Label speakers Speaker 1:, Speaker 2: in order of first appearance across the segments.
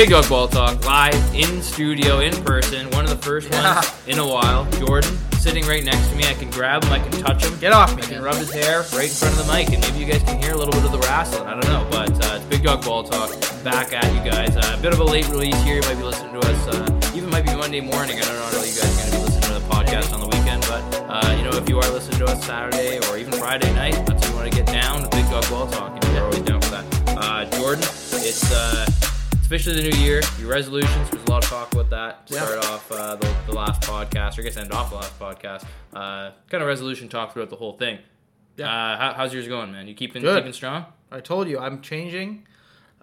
Speaker 1: Big Dog Ball Talk live in studio, in person. One of the first ones
Speaker 2: Yeah.
Speaker 1: in a while. Jordan sitting right next to me. I can grab him. I can touch him.
Speaker 2: Get off me.
Speaker 1: I can rub his hair right in front of the mic, and maybe you guys can hear a little bit of the wrestling. I don't know, but uh, it's Big Dog Ball Talk back at you guys. Uh, a bit of a late release here. You might be listening to us. Uh, even might be Monday morning. I don't know if you guys are going to be listening to the podcast on the weekend, but uh, you know if you are listening to us Saturday or even Friday night, that's when you want to get down. The Big Dog Ball Talk, and we're always down for that. Uh, Jordan, it's. Officially the new year. Your resolutions. There's a lot of talk about that. To
Speaker 2: Yeah.
Speaker 1: start off uh, the, the last podcast, or I guess end off the last podcast. Uh, kind of resolution talk throughout the whole thing.
Speaker 2: Yeah.
Speaker 1: Uh, how, how's yours going, man? You keeping
Speaker 2: Good.
Speaker 1: keeping strong?
Speaker 2: I told you I'm changing.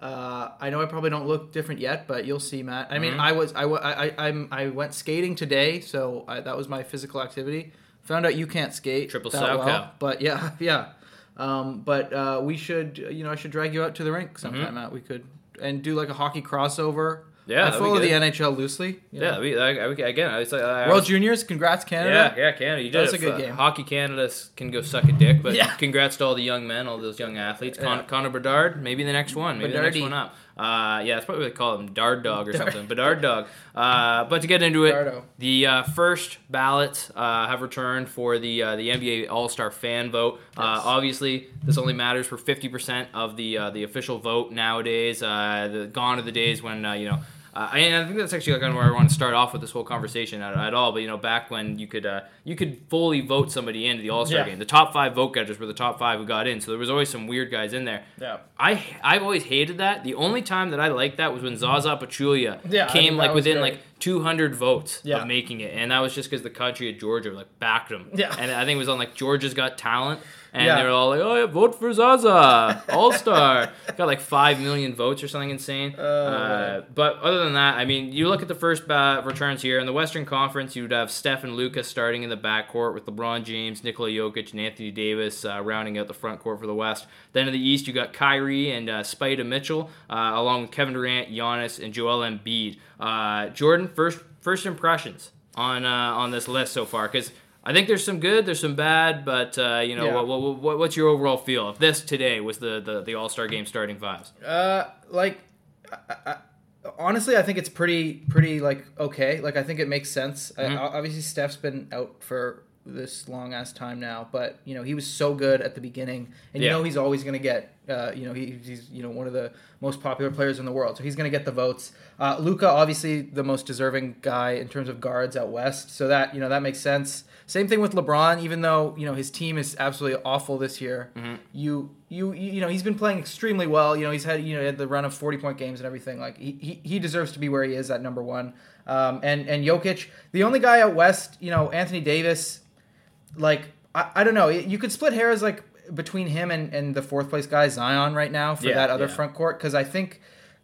Speaker 2: Uh, I know I probably don't look different yet, but you'll see, Matt. I mean,
Speaker 1: Mhm.
Speaker 2: I was I, I, I I'm I went skating today, so I, that was my physical activity. Found out you can't skate
Speaker 1: Triple sow
Speaker 2: well, but yeah, yeah. Um, but uh, we should, you know, I should drag you out to the rink sometime,
Speaker 1: Mhm.
Speaker 2: Matt. We could and do like a hockey crossover.
Speaker 1: Yeah,
Speaker 2: I follow the. NHL loosely.
Speaker 1: Yeah, we, I, I, again, I was, I, I
Speaker 2: World
Speaker 1: was-
Speaker 2: Juniors, congrats Canada.
Speaker 1: yeah, yeah, Canada. You did
Speaker 2: That's
Speaker 1: it.
Speaker 2: a good
Speaker 1: Uh,
Speaker 2: game.
Speaker 1: Hockey Canada can go suck a dick, but
Speaker 2: Yeah.
Speaker 1: congrats to all the young men, all those young athletes. Con-
Speaker 2: Yeah.
Speaker 1: Connor Bedard, maybe the next one, maybe the next one up. Uh, yeah, that's probably what they call him, Dard Dog or
Speaker 2: Dard.
Speaker 1: something. Bedard Dog. Uh, but to get into it,
Speaker 2: Dardo.
Speaker 1: the uh, first ballots uh, have returned for the uh, the NBA All Star fan vote. Uh,
Speaker 2: Yes.
Speaker 1: obviously, this only matters for fifty percent of the uh, the official vote nowadays. Uh, the gone are the days when uh, you know. Uh, and I think that's actually kind of where I want to start off with this whole conversation at, at all. But you know, back when you could uh, you could fully vote somebody into the All Star
Speaker 2: Yeah.
Speaker 1: game, the top five vote getters were the top five who got in. So there was always some weird guys in there.
Speaker 2: Yeah.
Speaker 1: I I've always hated that. The only time that I liked that was when Zaza Pachulia
Speaker 2: Yeah, I
Speaker 1: came like within
Speaker 2: great.
Speaker 1: like 200 votes
Speaker 2: Yeah.
Speaker 1: of making it, and that was just because the country of Georgia like backed him.
Speaker 2: Yeah.
Speaker 1: and I think it was on like Georgia's Got Talent, and
Speaker 2: Yeah.
Speaker 1: they were all like, "Oh yeah, vote for Zaza, All Star." Got like five million votes or something insane.
Speaker 2: Oh,
Speaker 1: uh, but other than that, I mean, you look at the first returns here in the Western Conference. You'd have Steph and Luka starting in the backcourt with LeBron James, Nikola Jokic, and Anthony Davis uh, rounding out the front court for the West. Then in the East, you got Kyrie and uh, Spida Mitchell, uh, along with Kevin Durant, Giannis, and Joel Embiid. Uh, Jordan, first first impressions on uh, on this list so far, because. I think there's some good, there's some bad, but uh, you know,
Speaker 2: Yeah.
Speaker 1: what, what, what, what's your overall feel if this today was the, the, the All Star game starting fives?
Speaker 2: Uh, like, I, I, honestly, I think it's pretty, pretty like okay. Like, I think it makes sense. I,
Speaker 1: Mhm.
Speaker 2: obviously, Steph's been out for this long ass time now, but you know he was so good at the beginning, and you
Speaker 1: Yeah.
Speaker 2: know he's always going to get. Uh, you know he, he's you know one of the most popular players in the world, so he's going to get the votes. Uh, Luka, obviously the most deserving guy in terms of guards out west, so that you know that makes sense. Same thing with LeBron, even though you know his team is absolutely awful this year. You, you you you know he's been playing extremely well. You know he's had you know he had the run of forty point games and everything. Like he, he, he deserves to be where he is at number one. Um, and and Jokic, the only guy out west, you know Anthony Davis, like I, I don't know. You could split hairs like between him and, and the fourth place guy Zion right now for
Speaker 1: Yeah,
Speaker 2: that other
Speaker 1: yeah.
Speaker 2: front court because I think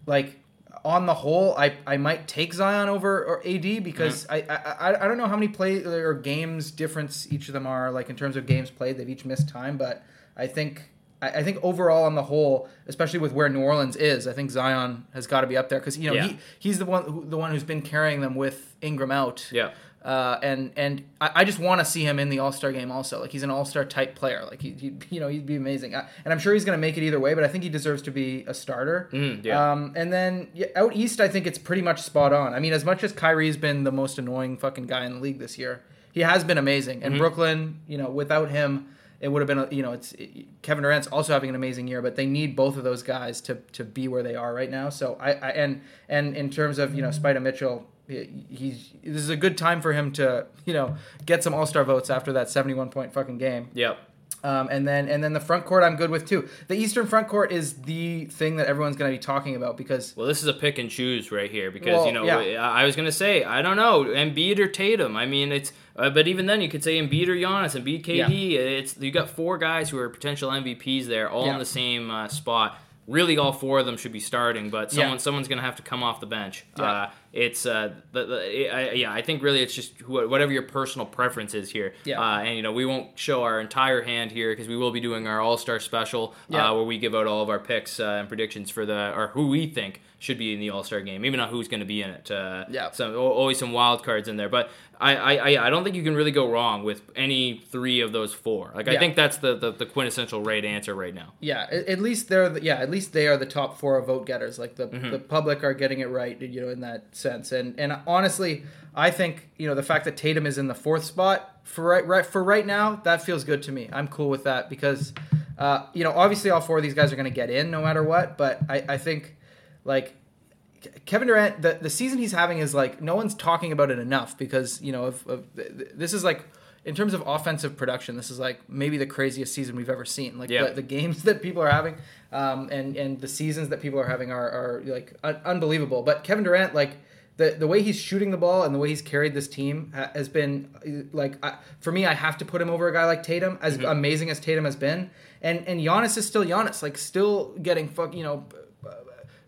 Speaker 2: like on the whole I, I might take Zion over or AD because
Speaker 1: Mm-hmm.
Speaker 2: I, I I don't know how many play or games difference each of them are like in terms of games played they've each missed time but I think I, think overall on the whole especially with where New Orleans is I think Zion has got to be up there because you know
Speaker 1: Yeah.
Speaker 2: he he's the one who, the one who's been carrying them with Ingram out
Speaker 1: Yeah.
Speaker 2: Uh, and and I, I just want to see him in the All Star game also. Like he's an All Star type player. Like he, he you know he'd be amazing. I, and I'm sure he's going to make it either way. But I think he deserves to be a starter.
Speaker 1: Mm, yeah.
Speaker 2: Um, and then yeah, out east, I think it's pretty much spot on. I mean, as much as Kyrie's been the most annoying fucking guy in the league this year, he has been amazing.
Speaker 1: Mm-hmm.
Speaker 2: And Brooklyn, you know, without him. It would have been, a, you know, it's it, Kevin Durant's also having an amazing year, but they need both of those guys to to be where they are right now. So I, I and and in terms of you know Spida Mitchell, he- he's this is a good time for him to you know get some All Star votes after that seventy one point fucking game.
Speaker 1: Yep.
Speaker 2: Um, and then and then the front court I'm good with too. The Eastern front court is the thing that everyone's going to be talking about because
Speaker 1: Well, this is a pick and choose right here because
Speaker 2: Well,
Speaker 1: you know
Speaker 2: yeah.
Speaker 1: I I was gonna say I don't know Embiid or Tatum. I mean it's uh, but even then you could say Embiid or Giannis, Embiid KD. It's you got four guys who are potential MVPs there, all
Speaker 2: Yeah.
Speaker 1: in the same uh, spot. Really, all four of them should be starting, but
Speaker 2: Yeah.
Speaker 1: someone someone's gonna have to come off the bench.
Speaker 2: Yeah.
Speaker 1: Uh, it's uh, the, the, I, yeah, I think really it's just wh- whatever your personal preference is here.
Speaker 2: Yeah.
Speaker 1: Uh, and you know, we won't show our entire hand here because we will be doing our All Star special
Speaker 2: Yeah.
Speaker 1: uh, where we give out all of our picks uh, and predictions for the or who we think should be in the All Star game. Maybe not who's going to be in it. Uh,
Speaker 2: Yeah.
Speaker 1: Some always some wild cards in there, but I, I I don't think you can really go wrong with any three of those four. Like I think that's the, the the quintessential right answer right now.
Speaker 2: Yeah, at, at least they're the, yeah, at least they are the top four vote getters. Like the
Speaker 1: Mm-hmm.
Speaker 2: the public are getting it right, you know, in that sense. And and honestly, I think you know the fact that Tatum is in the fourth spot for right, right for right now, that feels good to me. I'm cool with that because, uh, you know, obviously all four of these guys are going to get in no matter what. But I I think like Kevin Durant, the, the season he's having is like no one's talking about it enough because you know th- th- this is like in terms of offensive production, this is like maybe the craziest season we've ever seen. Like
Speaker 1: Yeah.
Speaker 2: the, the games that people are having, um, and and the seasons that people are having are, are like un- unbelievable. But Kevin Durant, like the the way he's shooting the ball and the way he's carried this team has been uh, like I, for me, I have to put him over a guy like Tatum, as amazing as Tatum has been. And and Giannis is still Giannis, like still getting fuck, you know.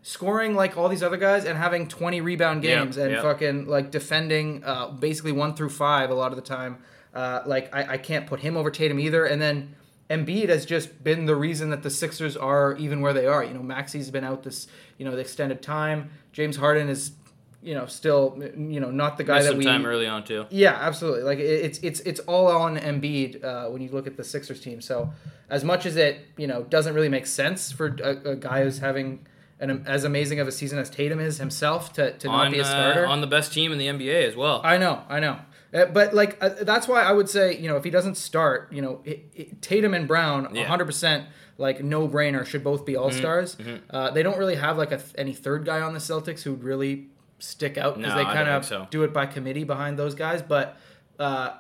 Speaker 2: Scoring like all these other guys and having 20 rebound games and
Speaker 1: yeah.
Speaker 2: fucking like defending uh, basically one through five a lot of the time. Uh, like I, I can't put him over Tatum either. And then Embiid has just been the reason that the Sixers are even where they are. You know, Maxey's been out this you know the extended time. James Harden is you know still you know not the guy
Speaker 1: Missed
Speaker 2: that
Speaker 1: some
Speaker 2: we
Speaker 1: time early on too.
Speaker 2: yeah, absolutely. Like it- it's it's it's all on Embiid uh, when you look at the Sixers team. So as much as it you know doesn't really make sense for a, a guy who's having an as amazing of a season as Tatum is himself to, to not be a
Speaker 1: uh,
Speaker 2: starter.
Speaker 1: on the best team in the NBA as well.
Speaker 2: I know, I know. Uh, but like uh, that's why I would say you know if he doesn't start, you know it, it, Tatum and Brown,
Speaker 1: Yeah.
Speaker 2: hundred percent like no brainer should both be all stars.
Speaker 1: Mm-hmm.
Speaker 2: Uh, they don't really have like a any third guy on the Celtics who'd really stick out because
Speaker 1: No,
Speaker 2: they kind of
Speaker 1: so.
Speaker 2: do it by committee behind those guys. But uh,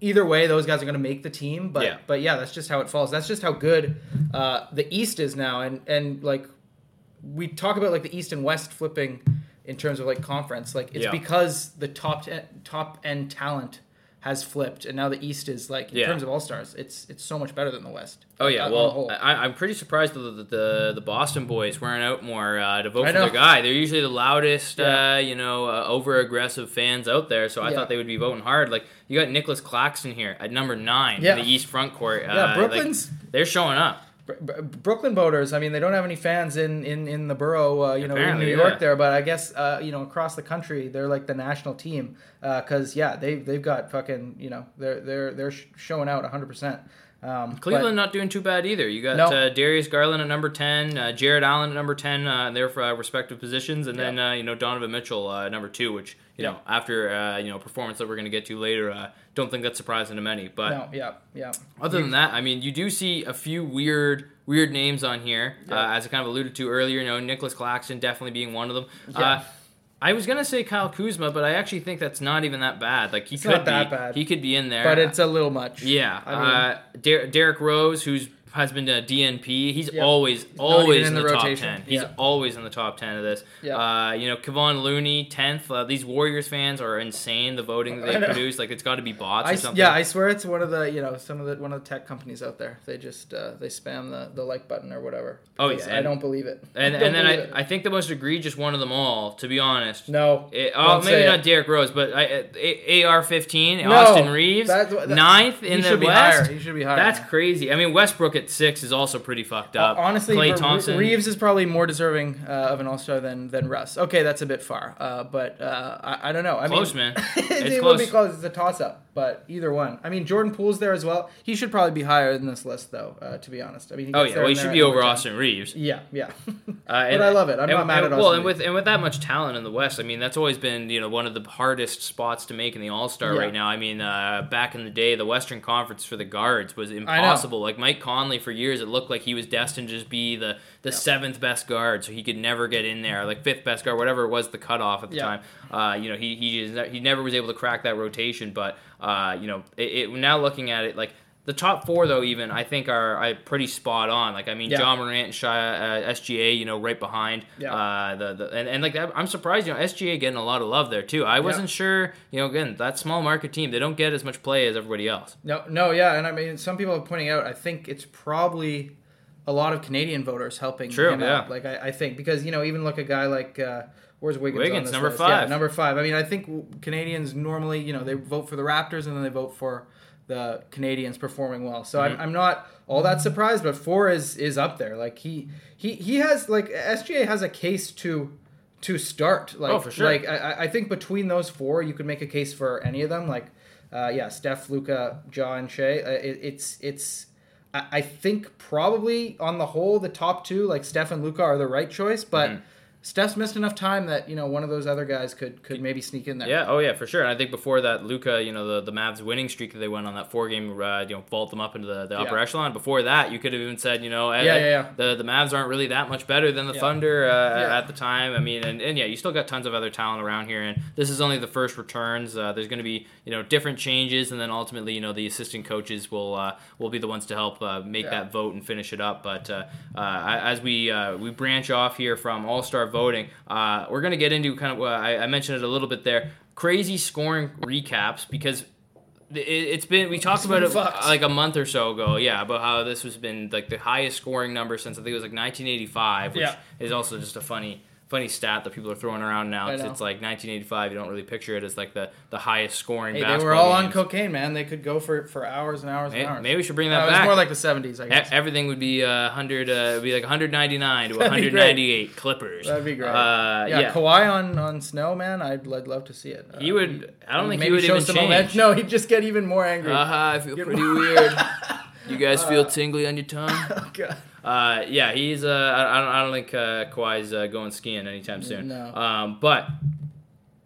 Speaker 2: either way, those guys are going to make the team. But
Speaker 1: Yeah.
Speaker 2: but yeah, that's just how it falls. That's just how good uh, the East is now, and and like we talk about like the East and West flipping in terms of like conference. Like it's
Speaker 1: Yeah.
Speaker 2: because the top t- top end talent has flipped, and now the East is like in
Speaker 1: Yeah.
Speaker 2: terms of all stars, it's it's so much better than the West.
Speaker 1: Oh yeah,
Speaker 2: Uh,
Speaker 1: well. I, I'm pretty surprised that the, the the Boston boys weren't out more uh, to vote for their guy. They're usually the loudest,
Speaker 2: Yeah.
Speaker 1: uh, you know, uh, over aggressive fans out there. So I
Speaker 2: Yeah.
Speaker 1: thought they would be voting hard. Like you got Nicolas Claxton here at number nine in the East front court. Uh,
Speaker 2: Yeah,
Speaker 1: like,
Speaker 2: Brooklyn's-
Speaker 1: they're showing up.
Speaker 2: Br- Br- Brooklyn voters. I mean, they don't have any fans in in in the borough, uh, you know, in New York
Speaker 1: yeah.
Speaker 2: there. But I guess uh, you know across the country, they're like the national team because yeah, they they've got fucking you know they're they're they're showing out 100. percent um,
Speaker 1: Cleveland not doing too bad either. You got
Speaker 2: No.
Speaker 1: uh, Darius Garland at number ten, uh, Jarrett Allen at number ten, uh, their uh, respective positions, and then uh, you know Donovan Mitchell uh, number two, which you
Speaker 2: Yeah.
Speaker 1: know after uh, you know performance that we're going to get to later, uh, don't think that's surprising to many. But
Speaker 2: No, yeah, yeah.
Speaker 1: Other than that, I mean, you do see a few weird, weird names on here, uh, as I kind of alluded to earlier. You know, Nicolas Claxton definitely being one of them.
Speaker 2: Yeah.
Speaker 1: I was gonna say Kyle Kuzma, but I actually think that's not even that bad. Like he
Speaker 2: It's
Speaker 1: could
Speaker 2: not that
Speaker 1: be,
Speaker 2: bad.
Speaker 1: he could be in there.
Speaker 2: But it's a little much.
Speaker 1: yeah.
Speaker 2: I mean-
Speaker 1: uh, Der- Derrick Rose, who's has been a DNP. He's
Speaker 2: Yeah.
Speaker 1: always always in
Speaker 2: in
Speaker 1: the,
Speaker 2: the
Speaker 1: top ten. He's
Speaker 2: Yeah.
Speaker 1: always in the top ten of this.
Speaker 2: Yeah.
Speaker 1: Uh, you know, Kevon Looney tenth. Uh, these Warriors fans are insane. The voting that they produce, like it's got to be bots
Speaker 2: I
Speaker 1: or something.
Speaker 2: yeah, I swear it's one of the you know some of the one of the tech companies out there. They just uh, they spam the, the like button or whatever.
Speaker 1: Oh, yeah,
Speaker 2: I don't believe it.
Speaker 1: and and then
Speaker 2: believe it.
Speaker 1: I, I think the most egregious one of them all, to be honest.
Speaker 2: no.
Speaker 1: It, oh, maybe not
Speaker 2: it.
Speaker 1: Derrick Rose, but I, A- AR fifteen,
Speaker 2: No,
Speaker 1: Austin Reaves,
Speaker 2: that- that-
Speaker 1: ninth in the West.
Speaker 2: He should be higher.
Speaker 1: That's crazy. I mean, Westbrook at six is also pretty fucked up.
Speaker 2: Uh, honestly, Klay
Speaker 1: Thompson.
Speaker 2: Reaves is probably more deserving uh, of an All Star than than Russ. Okay, that's a bit far, uh, but uh, I, I don't know. I
Speaker 1: Close,
Speaker 2: mean,
Speaker 1: man.
Speaker 2: it
Speaker 1: It's
Speaker 2: will be
Speaker 1: close.
Speaker 2: close. It's a toss up, but either one. I mean, Jordan Poole's there as well. He should probably be higher than this list, though. Uh, to be honest, I mean, he
Speaker 1: Oh yeah, well he should be over
Speaker 2: 10.
Speaker 1: Austin Reaves.
Speaker 2: Yeah, yeah.
Speaker 1: Uh,
Speaker 2: But I love it. I'm not mad
Speaker 1: and,
Speaker 2: at
Speaker 1: Well, and with and with that much talent in the West, I mean that's always been you know one of the hardest spots to make in the All Star
Speaker 2: Yeah.
Speaker 1: right now. I mean, uh, back in the day, the Western Conference for the guards was impossible. Like Mike Conley, for years, it looked like he was destined to just be the the seventh best guard, so he could never get in there, like fifth best guard, whatever it was the cutoff at the
Speaker 2: Yeah.
Speaker 1: time. Uh, you know, he he he never was able to crack that rotation, but uh, you know, it, it, now looking at it, like. The top four, though, even I think are, are pretty spot on. Like, I mean,
Speaker 2: Yeah.
Speaker 1: Ja Morant and Shai, uh, SGA, you know, right behind.
Speaker 2: Yeah.
Speaker 1: Uh, the, the and, and like that, I'm surprised. You know, SGA getting a lot of love there too. I wasn't sure. You know, again, that small market team, they don't get as much play as everybody else.
Speaker 2: No, no, yeah, and I mean, some people are pointing out. I think it's probably a lot of Canadian voters helping
Speaker 1: True,
Speaker 2: him
Speaker 1: yeah.
Speaker 2: out. Like I, I think because you know even look at a guy like uh, where's Wiggins?
Speaker 1: Wiggins, number
Speaker 2: list?
Speaker 1: five.
Speaker 2: Yeah, number five. I mean, I think Canadians normally you know they vote for the Raptors and then they vote for the Canadians performing well. So
Speaker 1: Mm-hmm.
Speaker 2: I'm, I'm not all that surprised, but four is is up there. Like he he he has like SGA has a case to to start. Like
Speaker 1: Oh, for sure.
Speaker 2: like I, I- think between those four, you could make a case for any of them. Like, uh, yeah, Steph, Luka, Ja, and Shai. Uh, it, it's it's. I, I think probably on the whole, the top two, like Steph and Luka, are the right choice. But
Speaker 1: Mm-hmm.
Speaker 2: Steph's missed enough time that you know one of those other guys could could maybe sneak in there.
Speaker 1: Yeah, oh yeah, for sure. And I think before that, Luka, you know, the, the Mavs winning streak that they went on that four game, uh, you know, vault them up into the, the upper
Speaker 2: Yeah.
Speaker 1: echelon. Before that, you could have even said, you know,
Speaker 2: Yeah, yeah, yeah.
Speaker 1: the the Mavs aren't really that much better than the. Thunder uh, at the time. I mean, and, and yeah, you still got tons of other talent around here, and this is only the first returns. Uh, there's going to be you know different changes, and then ultimately, you know, the assistant coaches will uh, will be the ones to help uh, make that vote and finish it up. But uh, uh, as we uh, we branch off here from All Star voting, uh, we're going to get into kind of uh, I, I mentioned it a little bit there, crazy scoring recaps because. it- It's been we talked about it
Speaker 2: fucked.
Speaker 1: like a month or so ago, yeah, about how this has been like the highest scoring number since I think it was like 1985, which
Speaker 2: Yeah.
Speaker 1: is also just a funny funny stat that people are throwing around now.
Speaker 2: I
Speaker 1: 'cause
Speaker 2: know.
Speaker 1: It's like 1985, you don't really picture it as like the, the highest scoring.
Speaker 2: Hey, they were all on cocaine, man. They could go for for hours and hours
Speaker 1: Maybe,
Speaker 2: and hours.
Speaker 1: maybe we should bring
Speaker 2: No,
Speaker 1: that
Speaker 2: it was more like the '70s, I
Speaker 1: E-
Speaker 2: guess.
Speaker 1: Everything would be uh, 100, uh, it'd be like 199 to
Speaker 2: That'd be great.
Speaker 1: 198 Clippers.
Speaker 2: That'd be great.
Speaker 1: Uh,
Speaker 2: yeah,
Speaker 1: yeah.
Speaker 2: Kawhi on on snow, man. I'd, I'd love to see it. Uh,
Speaker 1: He would. I don't think he would
Speaker 2: show
Speaker 1: even
Speaker 2: some
Speaker 1: change.
Speaker 2: No, he'd just get even more angry.
Speaker 1: Uh-huh, I feel pretty weird. You guys feel tingly on your tongue?
Speaker 2: Oh, God.
Speaker 1: Uh, yeah, he's. Uh, I, I don't. I don't think uh, Kawhi's uh, going skiing anytime soon.
Speaker 2: No.
Speaker 1: Um, but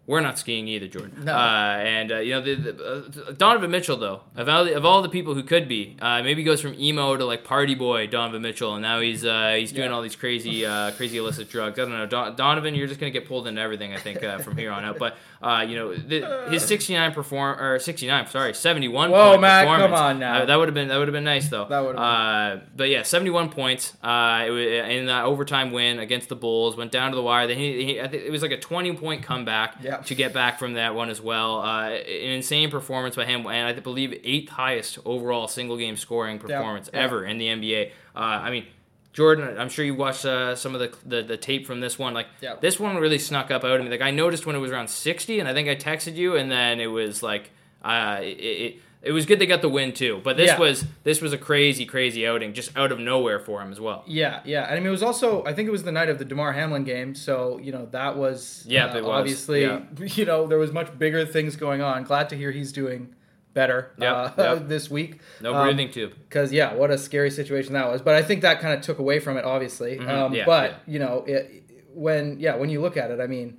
Speaker 1: we're not skiing either, Jordan.
Speaker 2: No.
Speaker 1: Uh, and uh, you know, the, the, uh, Donovan Mitchell though, of all, the, of all the people who could be, uh, maybe goes from emo to like party boy Donovan Mitchell, and now he's uh, he's doing
Speaker 2: Yeah.
Speaker 1: all these crazy uh, crazy illicit drugs. I don't know, Don, Donovan, you're just gonna get pulled into everything, I think, uh, from here on out. But uh, you know, the, his 69 perform or 69, sorry, 71.
Speaker 2: Whoa, Matt, come on now.
Speaker 1: That would have been that would have been nice though.
Speaker 2: That would've
Speaker 1: Uh, but yeah, 71 points. Uh, in that overtime win against the Bulls. Went down to the wire. Then he, he I think it was like a 20 point comeback
Speaker 2: Yeah.
Speaker 1: To get back from that one as well. Uh, an insane performance by him, and I believe eighth highest overall single game scoring performance
Speaker 2: yeah.
Speaker 1: ever in the NBA. Uh, I mean. Jordan, I'm sure you watched uh, some of the, the the tape from this one. Like
Speaker 2: Yeah.
Speaker 1: this one really snuck up out of me. Like I noticed when it was around 60, and I think I texted you, and then it was like uh, it, it, it was good they got the win too. But this
Speaker 2: Yeah.
Speaker 1: was this was a crazy crazy outing, just out of nowhere for him as well.
Speaker 2: Yeah, yeah. And I mean, it was also I think it was the night of the Damar Hamlin game, so you know that was
Speaker 1: Yeah,
Speaker 2: uh,
Speaker 1: was.
Speaker 2: obviously
Speaker 1: Yeah.
Speaker 2: you know there was much bigger things going on. Glad to hear he's doing better
Speaker 1: Yep,
Speaker 2: uh,
Speaker 1: yep.
Speaker 2: this week.
Speaker 1: No
Speaker 2: Um,
Speaker 1: breathing tube.
Speaker 2: because yeah, what a scary situation that was. But I think that kind of took away from it, obviously.
Speaker 1: Mhm,
Speaker 2: Um,
Speaker 1: yeah,
Speaker 2: but you know, it, when yeah, when you look at it, I mean,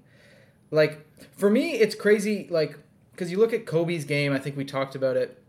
Speaker 2: like for me, it's crazy. Like because you look at Kobe's game, I think we talked about it.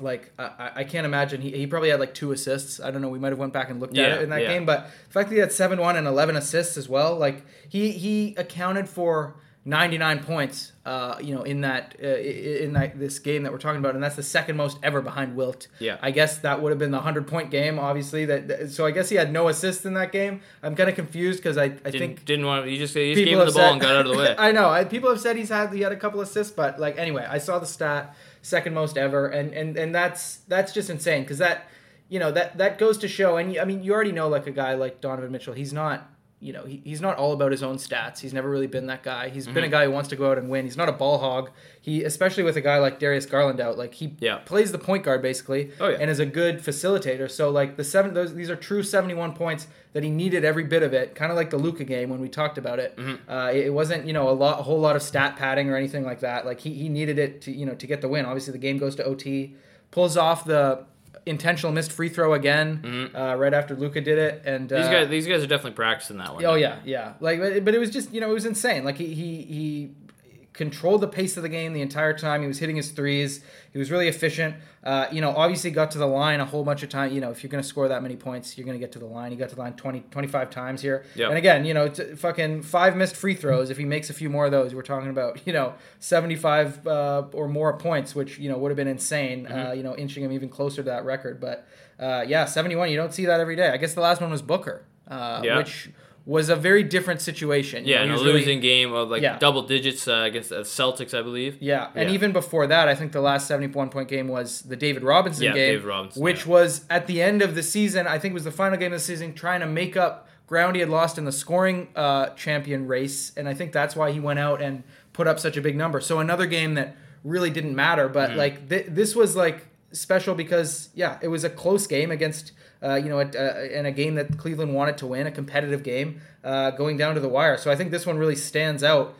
Speaker 2: Like I, I- can't imagine he, he probably had like two assists. I don't know. We might have went back and looked
Speaker 1: Yeah,
Speaker 2: at it in that
Speaker 1: yeah.
Speaker 2: game, but the fact that he had seven one and eleven assists as well, like he he accounted for. 99 points, uh, you know, in that uh, in that this game that we're talking about, and that's the second most ever behind Wilt.
Speaker 1: Yeah.
Speaker 2: I guess that would have been the 100 point game, obviously. That that- so I guess he had no assists in that game. I'm kind of confused because I, I
Speaker 1: Didn't,
Speaker 2: think
Speaker 1: didn't want you just, you just gave him the ball and got out of the way.
Speaker 2: I know I, people have said he's had he had a couple assists, but like anyway, I saw the stat second most ever, and and and that's that's just insane because that you know that that goes to show. And I mean, you already know like a guy like Donovan Mitchell, he's not. You know, he, he's not all about his own stats. He's never really been that guy. He's
Speaker 1: Mm-hmm.
Speaker 2: been a guy who wants to go out and win. He's not a ball hog. He, especially with a guy like Darius Garland out, like he
Speaker 1: Yeah.
Speaker 2: plays the point guard basically,
Speaker 1: Oh, yeah.
Speaker 2: and is a good facilitator. So like the seven, those these are true seventy-one points that he needed every bit of it. Kind of like the Luka game when we talked about it.
Speaker 1: Mm-hmm.
Speaker 2: Uh, it, it wasn't you know a lot, a whole lot of stat padding or anything like that. Like he, he needed it to you know to get the win. Obviously the game goes to OT, pulls off the intentional missed free throw again uh, right after Luka did it, and
Speaker 1: Mm-hmm. These
Speaker 2: uh,
Speaker 1: guys, these guys are definitely practicing that one.
Speaker 2: Oh yeah, yeah. Like, but, but it was just you know it was insane. Like he he he controlled the pace of the game the entire time. He was hitting his threes. He was really efficient. Uh, you know, obviously got to the line a whole bunch of times. You know, if you're going to score that many points, you're going to get to the line. He got to the line 20, 25 times here.
Speaker 1: Yep.
Speaker 2: And again, you know, t- fucking five missed free throws. If he makes a few more of those, we're talking about you know 75 uh, or more points, which you know would have been insane.
Speaker 1: Mm-hmm.
Speaker 2: Uh, you know, inching him even closer to that record. But uh, yeah, 71. You don't see that every day. I guess the last one was Booker, uh,
Speaker 1: Yeah.
Speaker 2: which was a very different situation. You
Speaker 1: Yeah,
Speaker 2: know,
Speaker 1: in a
Speaker 2: was really-
Speaker 1: losing game of like
Speaker 2: Yeah.
Speaker 1: double digits uh, against the Celtics, I believe.
Speaker 2: Yeah, and
Speaker 1: Yeah.
Speaker 2: even before that, I think the last 71 point game was the David Robinson
Speaker 1: Yeah,
Speaker 2: game,
Speaker 1: David Robinson,
Speaker 2: which was at the end of the season. I think it was the final game of the season, trying to make up ground he had lost in the scoring uh, champion race, and I think that's why he went out and put up such a big number. So another game that really didn't matter, but
Speaker 1: Mm-hmm.
Speaker 2: like th- this was like special because yeah, it was a close game against. Uh, you know, a, uh, in a game that Cleveland wanted to win, a competitive game, uh, going down to the wire. So I think this one really stands out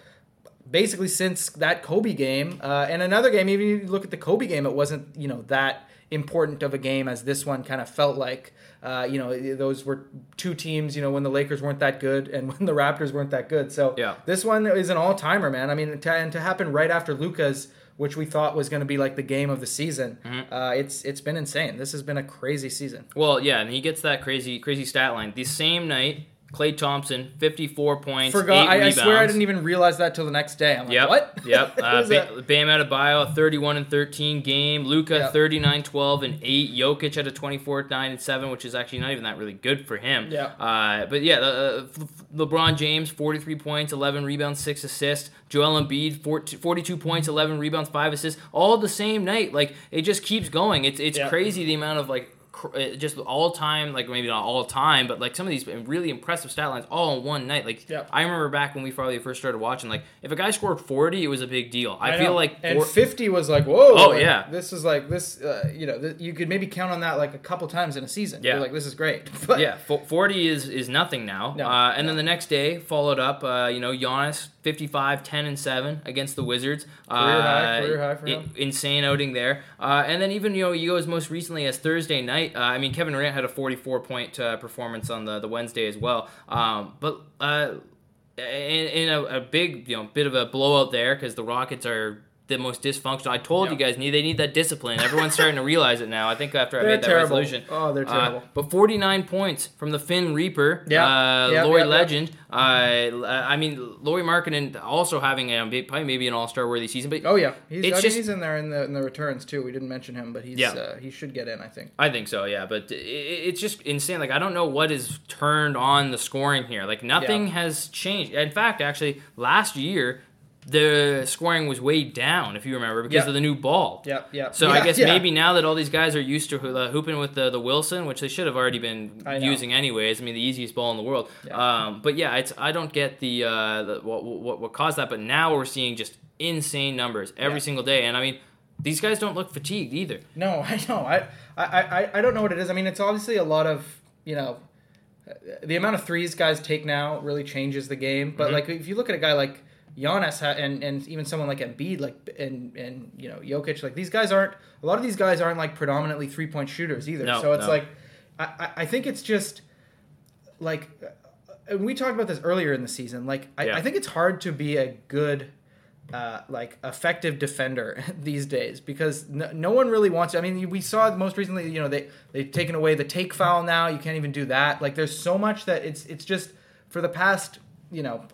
Speaker 2: basically since that Kobe game uh, and another game. Even if you look at the Kobe game, it wasn't you know that important of a game as this one kind of felt like. Uh, you know, those were two teams. You know, when the Lakers weren't that good and when the Raptors weren't that good. So
Speaker 1: Yeah.
Speaker 2: this one is an all timer, man. I mean, to, and to happen right after Luka's. Which we thought was going to be like the game of the season.
Speaker 1: Mm-hmm.
Speaker 2: Uh, it's it's been insane. This has been a crazy season.
Speaker 1: Well, yeah, and he gets that crazy crazy stat line. The same night, Klay Thompson, 54 points,
Speaker 2: Forgot. I, I swear I didn't even realize that till the next day. I'm like,
Speaker 1: Yep.
Speaker 2: what?
Speaker 1: Yep. Uh, ba- Bam Adebayo, 31 and 13 game. Luka,
Speaker 2: Yep.
Speaker 1: 39, 12 and 8. Jokic at a 24, 9 and 7, which is actually not even that really good for him.
Speaker 2: Yep.
Speaker 1: Uh, but yeah, uh, LeBron James, 43 points, 11 rebounds, 6 assists. Joel Embiid, 14 42 points, 11 rebounds, 5 assists. All the same night. Like, it just keeps going. It's, it's
Speaker 2: Yep.
Speaker 1: crazy the amount of, like, just all time, like maybe not all time, but like some of these really impressive stat lines all in one night. Like
Speaker 2: Yep.
Speaker 1: I remember back when we probably first started watching, like if a guy scored forty, it was a big deal. I,
Speaker 2: I
Speaker 1: feel
Speaker 2: know.
Speaker 1: like
Speaker 2: and
Speaker 1: four-
Speaker 2: 50 was like whoa
Speaker 1: Oh,
Speaker 2: like,
Speaker 1: yeah.
Speaker 2: this is like this uh, you know th- you could maybe count on that like a couple times in a season
Speaker 1: Yeah.
Speaker 2: You're like this is great but
Speaker 1: yeah, fo- forty is is nothing now.
Speaker 2: No,
Speaker 1: uh, and then the next day followed up, uh, you know, Giannis 55, 10 and seven against the Wizards.
Speaker 2: Career
Speaker 1: uh,
Speaker 2: high, career high for him.
Speaker 1: insane outing there. Uh, and then even you know you go as most recently as Thursday night. Uh, I mean Kevin Durant had a forty four point uh, performance on the the Wednesday as well. Um, but uh, in, in a, a big you know bit of a blowout there because the Rockets are. The most dysfunctional. I told you guys need they need that discipline. Everyone's starting to realize it now. I think after I
Speaker 2: They're
Speaker 1: made that
Speaker 2: terrible.
Speaker 1: resolution.
Speaker 2: Oh, they're
Speaker 1: Uh,
Speaker 2: terrible.
Speaker 1: but 49 points from the Finn Reaper,
Speaker 2: Yeah.
Speaker 1: uh, Lauri
Speaker 2: yeah, yeah.
Speaker 1: Legend. Uh, I mean, Lauri Markkanen also having a, probably maybe an All Star worthy season. But
Speaker 2: oh yeah he's,
Speaker 1: It's
Speaker 2: I
Speaker 1: just-
Speaker 2: mean, he's in there in the in the returns too we didn't mention him but he's
Speaker 1: Yeah.
Speaker 2: uh, he should get in I think
Speaker 1: I think so, yeah. But i- i- it's just insane. Like I don't know what is turned on the scoring here. Like nothing
Speaker 2: Yeah.
Speaker 1: has changed. In fact, actually, last year the scoring was way down, if you remember, because
Speaker 2: Yeah.
Speaker 1: of the new ball.
Speaker 2: yeah yeah
Speaker 1: So
Speaker 2: yeah,
Speaker 1: I guess
Speaker 2: yeah.
Speaker 1: maybe now that all these guys are used to uh, hooping with the, the Wilson, which they should have already been using anyways. I mean, the easiest ball in the world.
Speaker 2: Yeah.
Speaker 1: Um, but yeah, it's I don't get the, uh, the what, what what caused that. But now we're seeing just insane numbers every single day, and I mean, these guys don't look fatigued either.
Speaker 2: No, I know. I, I, I, I don't know what it is. I mean, it's obviously a lot of, you know, the amount of threes guys take now really changes the game. But
Speaker 1: Mhm.
Speaker 2: like, if you look at a guy like Giannis ha- and and even someone like Embiid, like and and you know Jokic, like these guys aren't. A lot of these guys aren't like predominantly three point shooters either.
Speaker 1: No,
Speaker 2: so it's
Speaker 1: no.
Speaker 2: like, I, I- think it's just like, and we talked about this earlier in the season. Like, I,
Speaker 1: Yeah.
Speaker 2: I think it's hard to be a good uh, like effective defender these days because no, no one really wants. To. I mean, we saw most recently. You know, they they've taken away the take foul now. You can't even do that. Like, there's so much that it's it's just for the past. You know.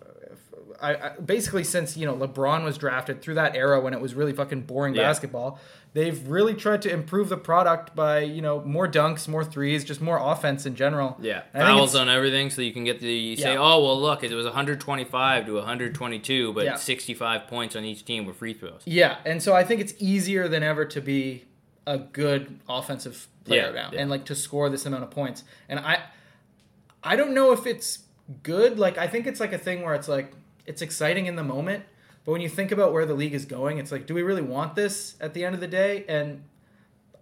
Speaker 2: I, I, basically since you know LeBron was drafted through that era when it was really fucking boring
Speaker 1: Yeah.
Speaker 2: basketball, they've really tried to improve the product by you know more dunks, more threes, just more offense in general.
Speaker 1: Yeah,
Speaker 2: And
Speaker 1: fouls on everything, so you can get the you say,
Speaker 2: Yeah.
Speaker 1: oh well, look, it was 125 to 122, but
Speaker 2: Yeah.
Speaker 1: 65 points on each team were free throws.
Speaker 2: Yeah, and so I think it's easier than ever to be a good offensive player now and like to score this amount of points. And I I don't know if it's good. Like I think it's like a thing where it's like it's exciting in the moment, but when you think about where the league is going, it's like do we really want this at the end of the day? And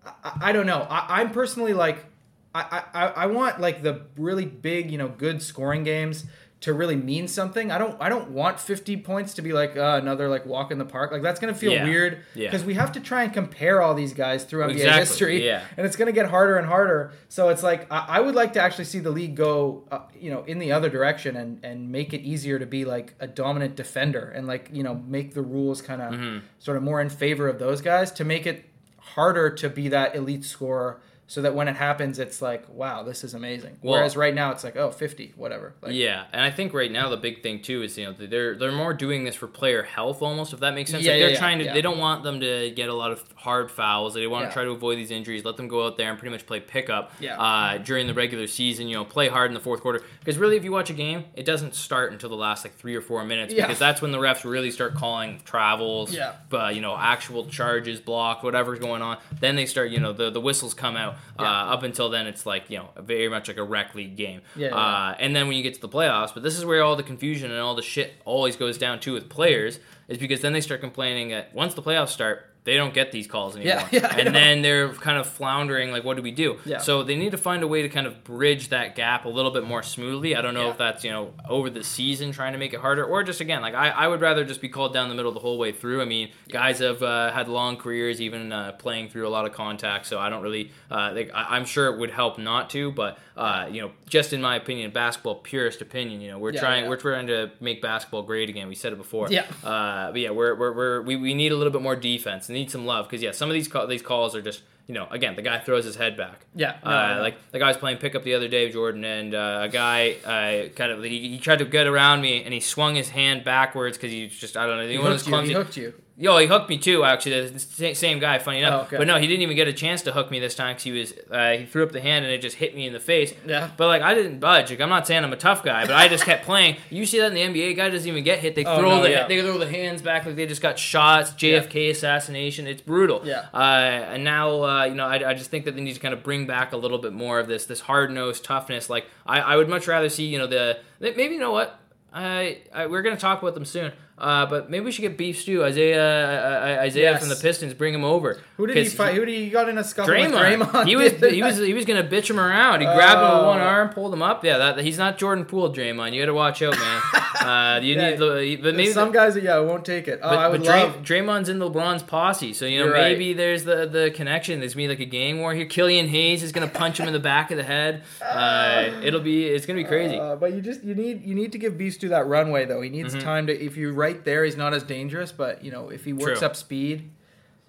Speaker 2: I, I don't know. I, I'm personally like I, I, I want like the really big, you know, good scoring games to really mean something. I don't I don't want 50 points to be like uh, another like walk in the park. Like that's gonna feel
Speaker 1: Yeah.
Speaker 2: weird
Speaker 1: Yeah.
Speaker 2: because we have to try and compare all these guys through NBA
Speaker 1: Exactly,
Speaker 2: history,
Speaker 1: yeah.
Speaker 2: and it's gonna get harder and harder. So it's like I, I would like to actually see the league go, uh, you know, in the other direction and and make it easier to be like a dominant defender and like you know make the rules kind of
Speaker 1: Mm-hmm.
Speaker 2: sort of more in favor of those guys to make it harder to be that elite scorer so that when it happens, it's like, wow, this is amazing.
Speaker 1: Well-
Speaker 2: Whereas right now, it's like, oh, 50, whatever. Like,
Speaker 1: yeah, and I think right now the big thing too is you know they're they're more doing this for player health almost if that makes sense.
Speaker 2: Yeah,
Speaker 1: like they're
Speaker 2: yeah,
Speaker 1: than to.
Speaker 2: yeah.
Speaker 1: They don't want them to get a lot of hard fouls. They want to try to avoid these injuries. Let them go out there and pretty much play pickup
Speaker 2: Yeah.
Speaker 1: uh, during the regular season. You know, play hard in the fourth quarter because really, if you watch a game, it doesn't start until the last like three or four minutes because that's when the refs really start calling travels.
Speaker 2: Yeah.
Speaker 1: But you know, actual charges, blocked, whatever's going on. Then they start. You know, the the whistles come out. Uh, up until then, it's like you know very much like a rec league game.
Speaker 2: Yeah, yeah.
Speaker 1: Uh, and then when you get to the playoffs, but this is where all the confusion and all the shit always goes down to with players, is because then they start complaining that once the playoffs start, they don't get these calls anymore.
Speaker 2: Yeah, yeah,
Speaker 1: and then they're kind of floundering, like, what do we do?
Speaker 2: Yeah.
Speaker 1: So they need to find a way to kind of bridge that gap a little bit more smoothly. I don't know
Speaker 2: Yeah.
Speaker 1: if that's, you know, over the season trying to make it harder, or just again, like, I, I would rather just be called down the middle the whole way through. I mean, guys have uh, had long careers, even uh, playing through a lot of contact, so I don't really, uh, like, I, I'm sure it would help not to, but, uh, you know, just in my opinion, basketball purist opinion, you know, we're trying, we're trying to make basketball great again. We said it before.
Speaker 2: Yeah.
Speaker 1: Uh, but yeah, we're, we're, we're we, we need a little bit more defense. Need some love because yeah, some of these call, these calls are just you know again the guy throws his head back.
Speaker 2: Yeah, no,
Speaker 1: uh,
Speaker 2: know.
Speaker 1: like the guy was playing pickup the other day, Jordan, and uh, a guy uh, kind of he, he tried to get around me and he swung his hand backwards because he just I don't know
Speaker 2: He
Speaker 1: those
Speaker 2: hooked you. He hooked you.
Speaker 1: Yo, he hooked me too. Actually, the same guy. Funny enough,
Speaker 2: Oh, okay.
Speaker 1: but no, he didn't even get a chance to hook me this time because he was uh, he threw up the hand and it just hit me in the face.
Speaker 2: Yeah.
Speaker 1: But like I didn't budge. Like I'm not saying I'm a tough guy, but I just kept playing. You see that in the NBA, guy doesn't even get hit. They
Speaker 2: Oh,
Speaker 1: throw
Speaker 2: no,
Speaker 1: the
Speaker 2: yeah.
Speaker 1: they throw the hands back like they just got shots. JFK assassination. It's brutal.
Speaker 2: Yeah.
Speaker 1: Uh, and now uh, you know I, I just think that they need to kind of bring back a little bit more of this this hard nosed toughness. Like I, I would much rather see you know the maybe you know what. I, I we're gonna talk about them soon, uh, but maybe we should get beef stew Isaiah uh, Isaiah
Speaker 2: Yes.
Speaker 1: from the Pistons. Bring him over.
Speaker 2: Who did he fight? Who did he got in a scuffle
Speaker 1: Draymond.
Speaker 2: with Draymond?
Speaker 1: He was he was he was gonna bitch him around. He grabbed him with one arm, pulled him up. Yeah, that he's not Jordan Poole, Draymond. You got to watch out, man. Uh, you
Speaker 2: Yeah.
Speaker 1: need the but maybe
Speaker 2: some guys, yeah, won't take it. Oh,
Speaker 1: but,
Speaker 2: I would
Speaker 1: Dray,
Speaker 2: love.
Speaker 1: Draymond's in LeBron's posse, so you know
Speaker 2: You're right.
Speaker 1: maybe there's the the connection. There's gonna be like a gang war here. Killian Hayes is gonna punch him in the back of the head. Uh, it'll be it's gonna be crazy.
Speaker 2: Uh, but you just you need you need to give Beast to that runway though. He needs
Speaker 1: Mhm.
Speaker 2: time to. If you're right there, he's not as dangerous. But you know, if he works
Speaker 1: True.
Speaker 2: up speed,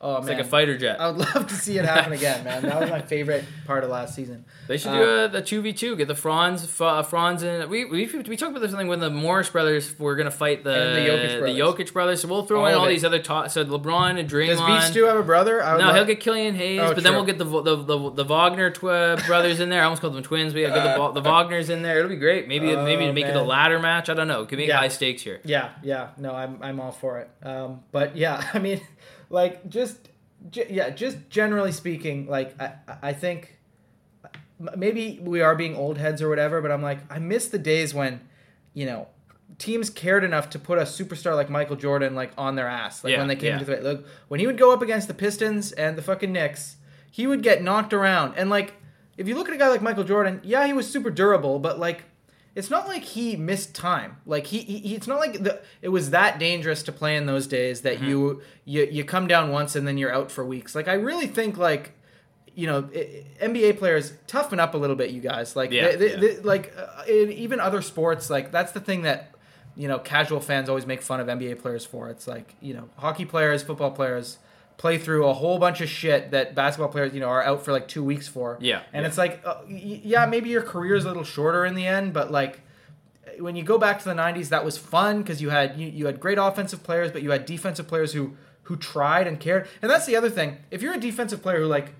Speaker 2: oh
Speaker 1: it's
Speaker 2: man,
Speaker 1: like a fighter jet.
Speaker 2: I would love to see it happen again, man. That was my favorite part of last season.
Speaker 1: They should
Speaker 2: Uh,
Speaker 1: do a the two v two. Get the Franz, F- Franz, and we we we talked about this thing when the Morris brothers were gonna fight the
Speaker 2: the Jokic brothers.
Speaker 1: Jokic brothers. So we'll throw
Speaker 2: All
Speaker 1: in all
Speaker 2: it.
Speaker 1: these other top. So LeBron and Draymond.
Speaker 2: Does Beast Stew have a brother? I would
Speaker 1: No,
Speaker 2: love-
Speaker 1: he'll get Killian Hayes,
Speaker 2: Oh,
Speaker 1: but then we'll get the the, the, the Wagner tw- brothers in there. I almost called them twins, We yeah, get the, the Wagners in there. It'll be great. Maybe
Speaker 2: Oh,
Speaker 1: maybe to make it a ladder match. I don't know. Could make
Speaker 2: Yeah.
Speaker 1: high stakes here.
Speaker 2: Yeah, yeah. No, I'm I'm all for it. Um, but yeah, I mean, like just yeah, just generally speaking, like I I think maybe we are being old heads or whatever, but I'm like I miss the days when, you know, teams cared enough to put a superstar like Michael Jordan like on their ass, like
Speaker 1: Yeah,
Speaker 2: when they came
Speaker 1: yeah.
Speaker 2: to the look when he would go up against the Pistons and the fucking Knicks, he would get knocked around, and like if you look at a guy like Michael Jordan, yeah, he was super durable, but like it's not like he missed time. Like he, he it's not like the it was that dangerous to play in those days that you you you come down once and then you're out for weeks. Like I really think like you know i- NBA players toughen up a little bit, you guys. Like
Speaker 1: Yeah,
Speaker 2: they, they,
Speaker 1: yeah.
Speaker 2: they- like uh, in even other sports, like that's the thing that you know casual fans always make fun of NBA players for. It's like you know hockey players, football players play through a whole bunch of shit that basketball players you know are out for like two weeks for.
Speaker 1: Yeah,
Speaker 2: and
Speaker 1: yeah.
Speaker 2: it's like uh, yeah, maybe your career is a little shorter in the end, but like when you go back to the 90s that was fun because you had you, you had great offensive players but you had defensive players who who tried and cared and that's the other thing if you're a defensive player who like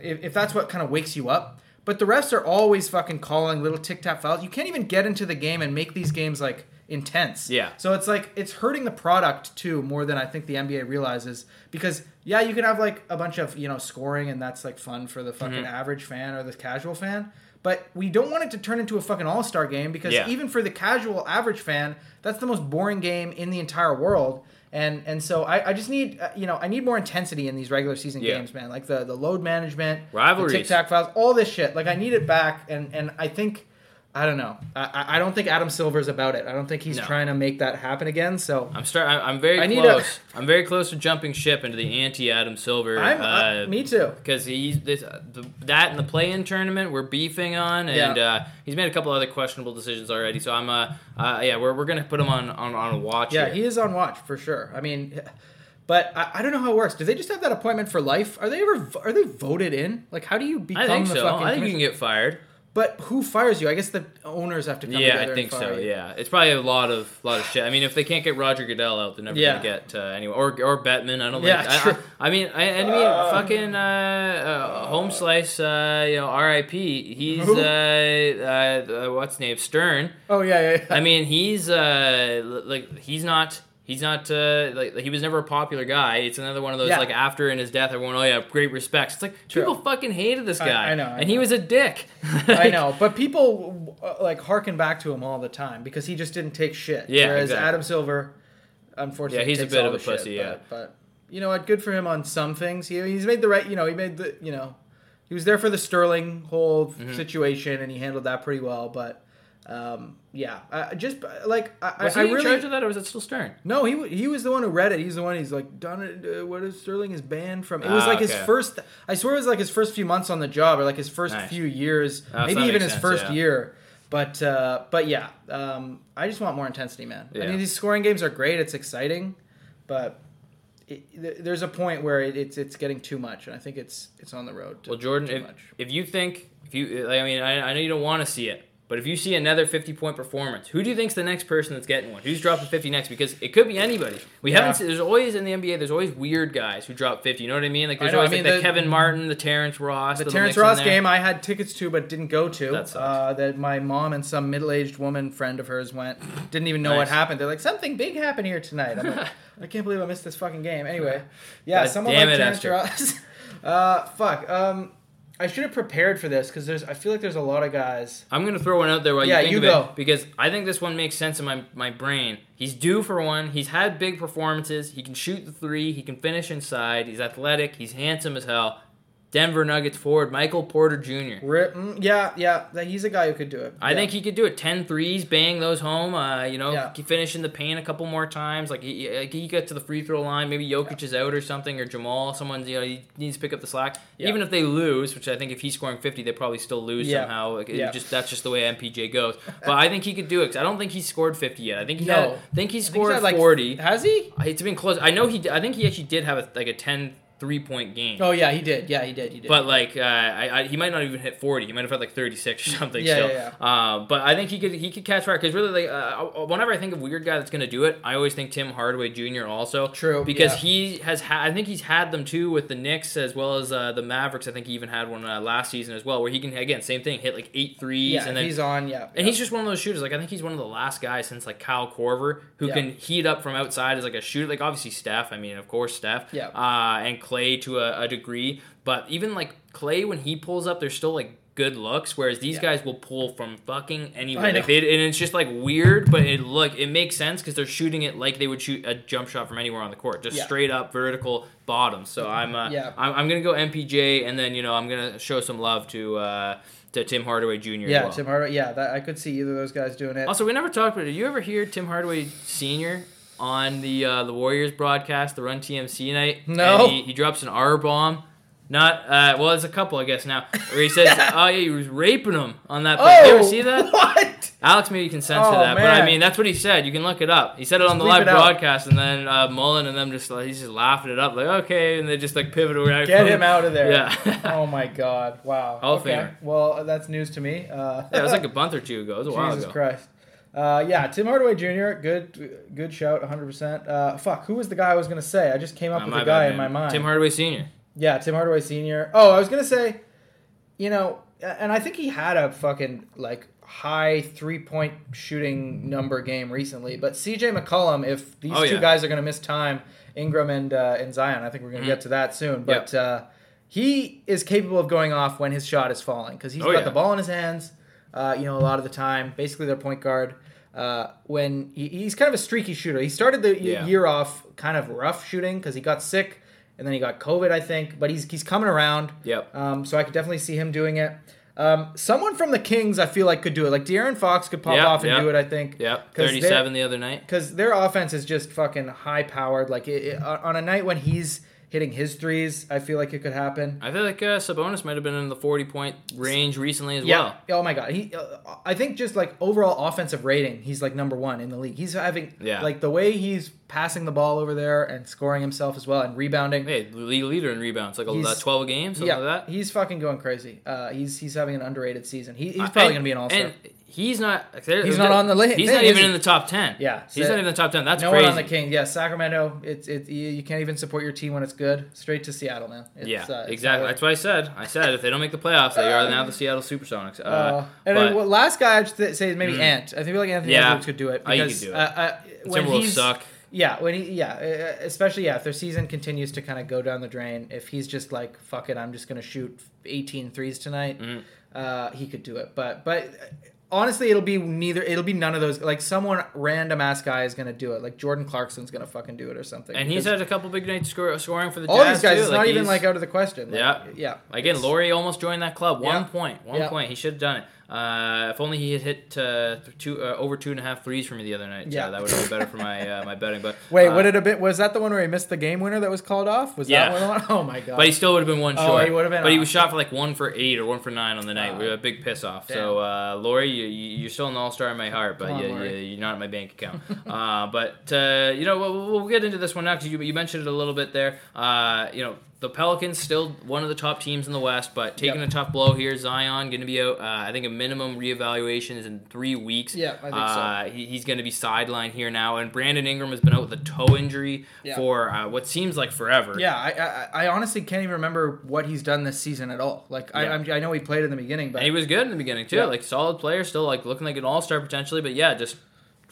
Speaker 2: if, if that's what kind of wakes you up but the refs are always fucking calling little tic tac fouls you can't even get into the game and make these games like intense
Speaker 1: Yeah.
Speaker 2: so it's like it's hurting the product too more than i think the nba realizes because yeah you can have like a bunch of you know scoring and that's like fun for the fucking
Speaker 1: Mm-hmm.
Speaker 2: average fan or the casual fan but we don't want it to turn into a fucking all-star game because
Speaker 1: Yeah.
Speaker 2: even for the casual average fan that's the most boring game in the entire world and and so i, I just need uh, you know i need more intensity in these regular season
Speaker 1: Yeah.
Speaker 2: games man like the the load management
Speaker 1: Rivalries.
Speaker 2: tic tac fouls all this shit like i need it back and and i think I don't know. I, I- I don't think Adam Silver's about it. I don't think he's
Speaker 1: No.
Speaker 2: trying to make that happen again. So
Speaker 1: I'm start. I'm, very
Speaker 2: I
Speaker 1: close. I'm very close to jumping ship into the anti Adam Silver.
Speaker 2: I'm
Speaker 1: uh,
Speaker 2: uh, me too.
Speaker 1: because he's this, uh, the, that and the play-in tournament we're beefing on, and
Speaker 2: Yeah.
Speaker 1: uh, he's made a couple other questionable decisions already. So I'm uh, uh yeah we're, we're gonna put him on on, on a watch.
Speaker 2: Yeah,
Speaker 1: here.
Speaker 2: he is on watch for sure. I mean, But I, I don't know how it works. Do they just have that appointment for life? Are they ever are they voted in? Like, how do you become
Speaker 1: I think
Speaker 2: the
Speaker 1: so.
Speaker 2: fucking?
Speaker 1: I think you can get fired.
Speaker 2: But who fires you? I guess the owners have to come
Speaker 1: Yeah,
Speaker 2: together.
Speaker 1: Yeah, I think so.
Speaker 2: you.
Speaker 1: Yeah, it's probably a lot of lot of shit. I mean, if they can't get Roger Goodell out, they're never
Speaker 2: Yeah.
Speaker 1: gonna get uh, anyone or or Bettman. I don't
Speaker 2: Yeah,
Speaker 1: think. I-
Speaker 2: true.
Speaker 1: I, I mean, I, I mean, fucking uh, uh, home slice. Uh, you know, R.I.P. He's uh, uh, uh, what's his name Stern.
Speaker 2: Oh yeah, yeah. yeah.
Speaker 1: I mean, he's uh, like he's not. He's not uh, like he was never a popular guy. It's another one of those
Speaker 2: Yeah.
Speaker 1: like after in his death, everyone oh yeah, great respects. It's like
Speaker 2: True.
Speaker 1: people fucking hated this guy,
Speaker 2: I know, I
Speaker 1: and he was a dick.
Speaker 2: I know, but people uh, like harken back to him all the time because he just didn't take shit.
Speaker 1: Yeah,
Speaker 2: Whereas
Speaker 1: exactly.
Speaker 2: Adam Silver, unfortunately,
Speaker 1: Yeah, he's a bit of a
Speaker 2: the shit,
Speaker 1: pussy, yeah.
Speaker 2: But, but you know what? Good for him on some things. He, he's made the right. You know, he made the. You know, he was there for the Sterling whole
Speaker 1: Mm-hmm.
Speaker 2: situation, and he handled that pretty well. But um, yeah, I, just like I,
Speaker 1: was
Speaker 2: I,
Speaker 1: he
Speaker 2: I
Speaker 1: in
Speaker 2: really.
Speaker 1: charge of that, or was it still Stern?
Speaker 2: No, he he was the one who read it. He's the one. He's like, done it. Uh, what is Sterling is banned from? It was
Speaker 1: Ah,
Speaker 2: like his first. I swear it was like his first few months on the job, or like his first
Speaker 1: Nice.
Speaker 2: few years,
Speaker 1: Oh,
Speaker 2: maybe even his
Speaker 1: sense,
Speaker 2: first
Speaker 1: yeah.
Speaker 2: year. But uh, but yeah, um, I just want more intensity, man. I mean, these scoring games are great. It's exciting, but it, there's a point where it, it's it's getting too much, and I think it's it's on the road. To
Speaker 1: Well, Jordan,
Speaker 2: too
Speaker 1: if,
Speaker 2: much.
Speaker 1: if you think if you, I mean, I, I know you don't want to see it, but if you see another fifty-point performance, who do you think's the next person that's getting one? Who's dropping fifty next? Because it could be anybody. We
Speaker 2: Yeah.
Speaker 1: haven't. seen- There's always in the NBA. There's always weird guys who drop fifty. You know what I mean? Like there's
Speaker 2: I know, I
Speaker 1: always
Speaker 2: mean,
Speaker 1: like the,
Speaker 2: the-
Speaker 1: Kevin Martin, the Terrence Ross,
Speaker 2: The
Speaker 1: little
Speaker 2: Terrence Ross game I had tickets to but didn't go to.
Speaker 1: That
Speaker 2: uh, that my mom and some middle-aged woman friend of hers went. Didn't even know what happened. They're like, something big happened here tonight. I'm like, I can't believe I missed this fucking game. Anyway, yeah,
Speaker 1: God
Speaker 2: someone like
Speaker 1: it,
Speaker 2: Terrence Ross. uh, fuck. Um, I should have prepared for this because there's. I feel like there's a lot of guys.
Speaker 1: I'm gonna throw one out there while
Speaker 2: Yeah,
Speaker 1: you think
Speaker 2: you
Speaker 1: of
Speaker 2: go.
Speaker 1: it because I think this one makes sense in my my brain. He's due for one. He's had big performances. He can shoot the three. He can finish inside. He's athletic. He's handsome as hell. Denver Nuggets forward Michael Porter Jr.
Speaker 2: Rip, mm, yeah, yeah, he's a guy who could do it.
Speaker 1: I
Speaker 2: Yeah.
Speaker 1: think he could do it. 10 threes, bang those home. Uh, you know,
Speaker 2: Yeah.
Speaker 1: finish in the paint a couple more times. Like he, like, he gets to the free throw line. Maybe Jokic is out or something, or Jamal. Someone's you know he needs to pick up the slack.
Speaker 2: Yeah.
Speaker 1: Even if they lose, which I think if he's scoring 50, they probably still lose
Speaker 2: Yeah.
Speaker 1: somehow. Like,
Speaker 2: Yeah.
Speaker 1: just that's just the way MPJ goes. but I think he could do it. 'cause I don't think he's scored 50 yet. I think he
Speaker 2: No.
Speaker 1: had, I think he
Speaker 2: think
Speaker 1: scored
Speaker 2: had, like,
Speaker 1: 40.
Speaker 2: Has he?
Speaker 1: It's been close. I know he. I think he actually did have a, like a 10 three point game.
Speaker 2: Oh yeah, he did. Yeah, he did. He did.
Speaker 1: But like, uh, I, I, he might not even hit forty. He might have had like thirty six or something.
Speaker 2: Yeah,
Speaker 1: still.
Speaker 2: yeah,
Speaker 1: Uh, but I think he could he could catch fire because really, like, uh, whenever I think of weird guy that's gonna do it, I always think Tim Hardaway Jr. Also.
Speaker 2: True,
Speaker 1: Because
Speaker 2: yeah.
Speaker 1: he has had. I think he's had them too with the Knicks as well as uh, the Mavericks. I think he even had one uh, last season as well, where he can again same thing, hit like eight threes
Speaker 2: yeah,
Speaker 1: and then
Speaker 2: he's on. Yeah,
Speaker 1: and he's just one of those shooters. Like I think he's one of the last guys since like Kyle Korver who
Speaker 2: Yeah.
Speaker 1: can heat up from outside as like a shooter. Like obviously Steph. I mean, of course Steph.
Speaker 2: Yeah.
Speaker 1: Uh, and Klay to a, a degree, but even like Klay when he pulls up, there's still like good looks. Whereas these
Speaker 2: Yeah.
Speaker 1: guys will pull from fucking anywhere. Like they, and it's just like weird, but it look it makes sense because they're shooting it like they would shoot a jump shot from anywhere on the court, just
Speaker 2: Yeah.
Speaker 1: straight up vertical bottom. So I'm uh,
Speaker 2: Yeah.
Speaker 1: I'm, I'm gonna go MPJ, and then you know I'm gonna show some love to. Uh, to Tim Hardaway Jr.
Speaker 2: yeah,
Speaker 1: well.
Speaker 2: Tim Hardaway. Yeah, that, I could see either of those guys doing it.
Speaker 1: Also, we never talked about it. Did you ever hear Tim Hardaway Sr. on the uh, the Warriors broadcast, the Run TMC night?
Speaker 2: No.
Speaker 1: And he, he drops an R bomb. Not uh, well, it's a couple, I guess now. Where he says, "Oh yeah, he was raping him on that." play."
Speaker 2: oh,
Speaker 1: you ever see that?
Speaker 2: What?
Speaker 1: Alex maybe you can censor
Speaker 2: Oh,
Speaker 1: that, but I mean that's what he said. You can look it up. He said it on the live broadcast, and then uh, Mullin and them just like he's just laughing it up, like okay, and they just like pivot around.
Speaker 2: Get him out of there.
Speaker 1: Yeah.
Speaker 2: oh my God! Wow.
Speaker 1: Hall of
Speaker 2: okay.
Speaker 1: Famer.
Speaker 2: Well, that's news to me. Uh,
Speaker 1: Yeah, it was like a month or two ago. It was a while
Speaker 2: Jesus. Christ. Uh, yeah, Tim Hardaway Jr. Good, good shout, 100. percent uh, Fuck, who was the guy I was gonna say? I just came up
Speaker 1: Uh,
Speaker 2: with a guy in my mind.
Speaker 1: Tim Hardaway Sr.
Speaker 2: Yeah, Tim Hardaway Sr. Oh, I was gonna say, you know, and I think he had a fucking like high three point shooting number game recently. But C.J. McCollum, if these
Speaker 1: Oh,
Speaker 2: two
Speaker 1: yeah.
Speaker 2: guys are gonna miss time, Ingram and uh, and Zion, I think we're gonna
Speaker 1: Mhm.
Speaker 2: get to that soon. But uh, he is capable of going off when his shot is falling because he's
Speaker 1: Oh,
Speaker 2: got
Speaker 1: yeah.
Speaker 2: the ball in his hands. Uh, you know, a lot of the time, basically their point guard. Uh, when he, he's kind of a streaky shooter. He started the
Speaker 1: Yeah.
Speaker 2: year off kind of rough shooting because he got sick and then he got COVID, I think. But he's he's coming around.
Speaker 1: Yep.
Speaker 2: Um, so I could definitely see him doing it. Um, someone from the Kings, I feel like could do it. Like De'Aaron Fox could pop
Speaker 1: Yeah,
Speaker 2: off and
Speaker 1: yeah.
Speaker 2: do it. I think.
Speaker 1: Yep.
Speaker 2: 'Cause
Speaker 1: Thirty-seven the other night.
Speaker 2: Because their offense is just fucking high powered. Like it, it- on a night when he's hitting his threes, I feel like it could happen.
Speaker 1: I feel like uh, Sabonis might have been in the forty-point range recently as well.
Speaker 2: Yeah.
Speaker 1: well.
Speaker 2: Oh my god. He. Uh, I think just like overall offensive rating, he's like number one in the league. He's having
Speaker 1: Yeah.
Speaker 2: like the way he's passing the ball over there and scoring himself as well and rebounding.
Speaker 1: Hey, league leader in rebounds, like a,
Speaker 2: He's-
Speaker 1: uh, 12 games, something
Speaker 2: yeah,
Speaker 1: like that.
Speaker 2: he's fucking going crazy. Uh, he's he's having an underrated season. He, he's
Speaker 1: Uh,
Speaker 2: probably
Speaker 1: and-
Speaker 2: gonna be an all star.
Speaker 1: And he's not. there-
Speaker 2: He's not on the list.
Speaker 1: He's not even in the top 10.
Speaker 2: Yeah,
Speaker 1: He's
Speaker 2: so-
Speaker 1: not even in the top 10. That's
Speaker 2: no
Speaker 1: crazy.
Speaker 2: one on the Kings. Yeah, Sacramento. It's it. You, can't even support your team when it's good. Straight to Seattle, man. It's,
Speaker 1: yeah,
Speaker 2: uh,
Speaker 1: exactly. That's what I said. I said if they don't make the playoffs, they are now the Seattle Supersonics. Uh,
Speaker 2: Uh, and
Speaker 1: but
Speaker 2: then what, last guy I'd say is maybe
Speaker 1: Mm.
Speaker 2: Ant. I feel like Anthony
Speaker 1: Yeah.
Speaker 2: Edwards could do it
Speaker 1: Oh, he could
Speaker 2: because
Speaker 1: do it.
Speaker 2: Uh, uh, when
Speaker 1: Timberwolves suck.
Speaker 2: Yeah when he yeah uh, especially yeah if their season continues to kind of go down the drain if he's just like fuck it I'm just gonna shoot 18 threes tonight
Speaker 1: Mhm.
Speaker 2: uh, he could do it but but honestly it'll be neither it'll be none of those like someone random ass guy is gonna do it like Jordan Clarkson's gonna fucking do it or something
Speaker 1: And he's had a couple big nights score, scoring for the
Speaker 2: all
Speaker 1: Jazz
Speaker 2: these guys
Speaker 1: too.
Speaker 2: it's not even like out of the question Like,
Speaker 1: Yeah.
Speaker 2: yeah
Speaker 1: Again, Lauri almost joined that club. One
Speaker 2: Yeah.
Speaker 1: point. One
Speaker 2: Yeah.
Speaker 1: point. He should have done it. Uh, if only he had hit uh, two uh, over two and a half threes for me the other night.
Speaker 2: Yeah.
Speaker 1: Yeah, that would have been better for my uh, my betting. But
Speaker 2: Wait,
Speaker 1: uh,
Speaker 2: what did it be? Was that the one where he missed the game winner that was called off? Was
Speaker 1: Yeah.
Speaker 2: that one? Oh my god!
Speaker 1: But he still would have been one
Speaker 2: Oh,
Speaker 1: short.
Speaker 2: he would have been
Speaker 1: But he was shot for like one for eight or one for nine on the night. We had a big piss off. So, uh, Lauri, you, you're still an all star in my heart, but
Speaker 2: on,
Speaker 1: you,
Speaker 2: Lauri.
Speaker 1: you, you're not in my bank account. uh, but uh, you know, we'll, we'll get into this one now because you, you mentioned it a little bit there. Uh, you know. The Pelicans still one of the top teams in the West, but taking
Speaker 2: Yep.
Speaker 1: a tough blow here. Zion going to be out. Uh, I think a minimum reevaluation is in three weeks.
Speaker 2: Yeah, I think so.
Speaker 1: uh, he, he's going to be sidelined here now, and Brandon Ingram has been out with a toe injury
Speaker 2: Yeah.
Speaker 1: for uh, what seems like forever.
Speaker 2: Yeah, I, I I honestly can't even remember what he's done this season at all. Like I
Speaker 1: Yeah.
Speaker 2: I'm, I know he played in the beginning, but
Speaker 1: And he was good in the beginning too,
Speaker 2: Yeah.
Speaker 1: like solid player, still like looking like an all star potentially. But yeah, just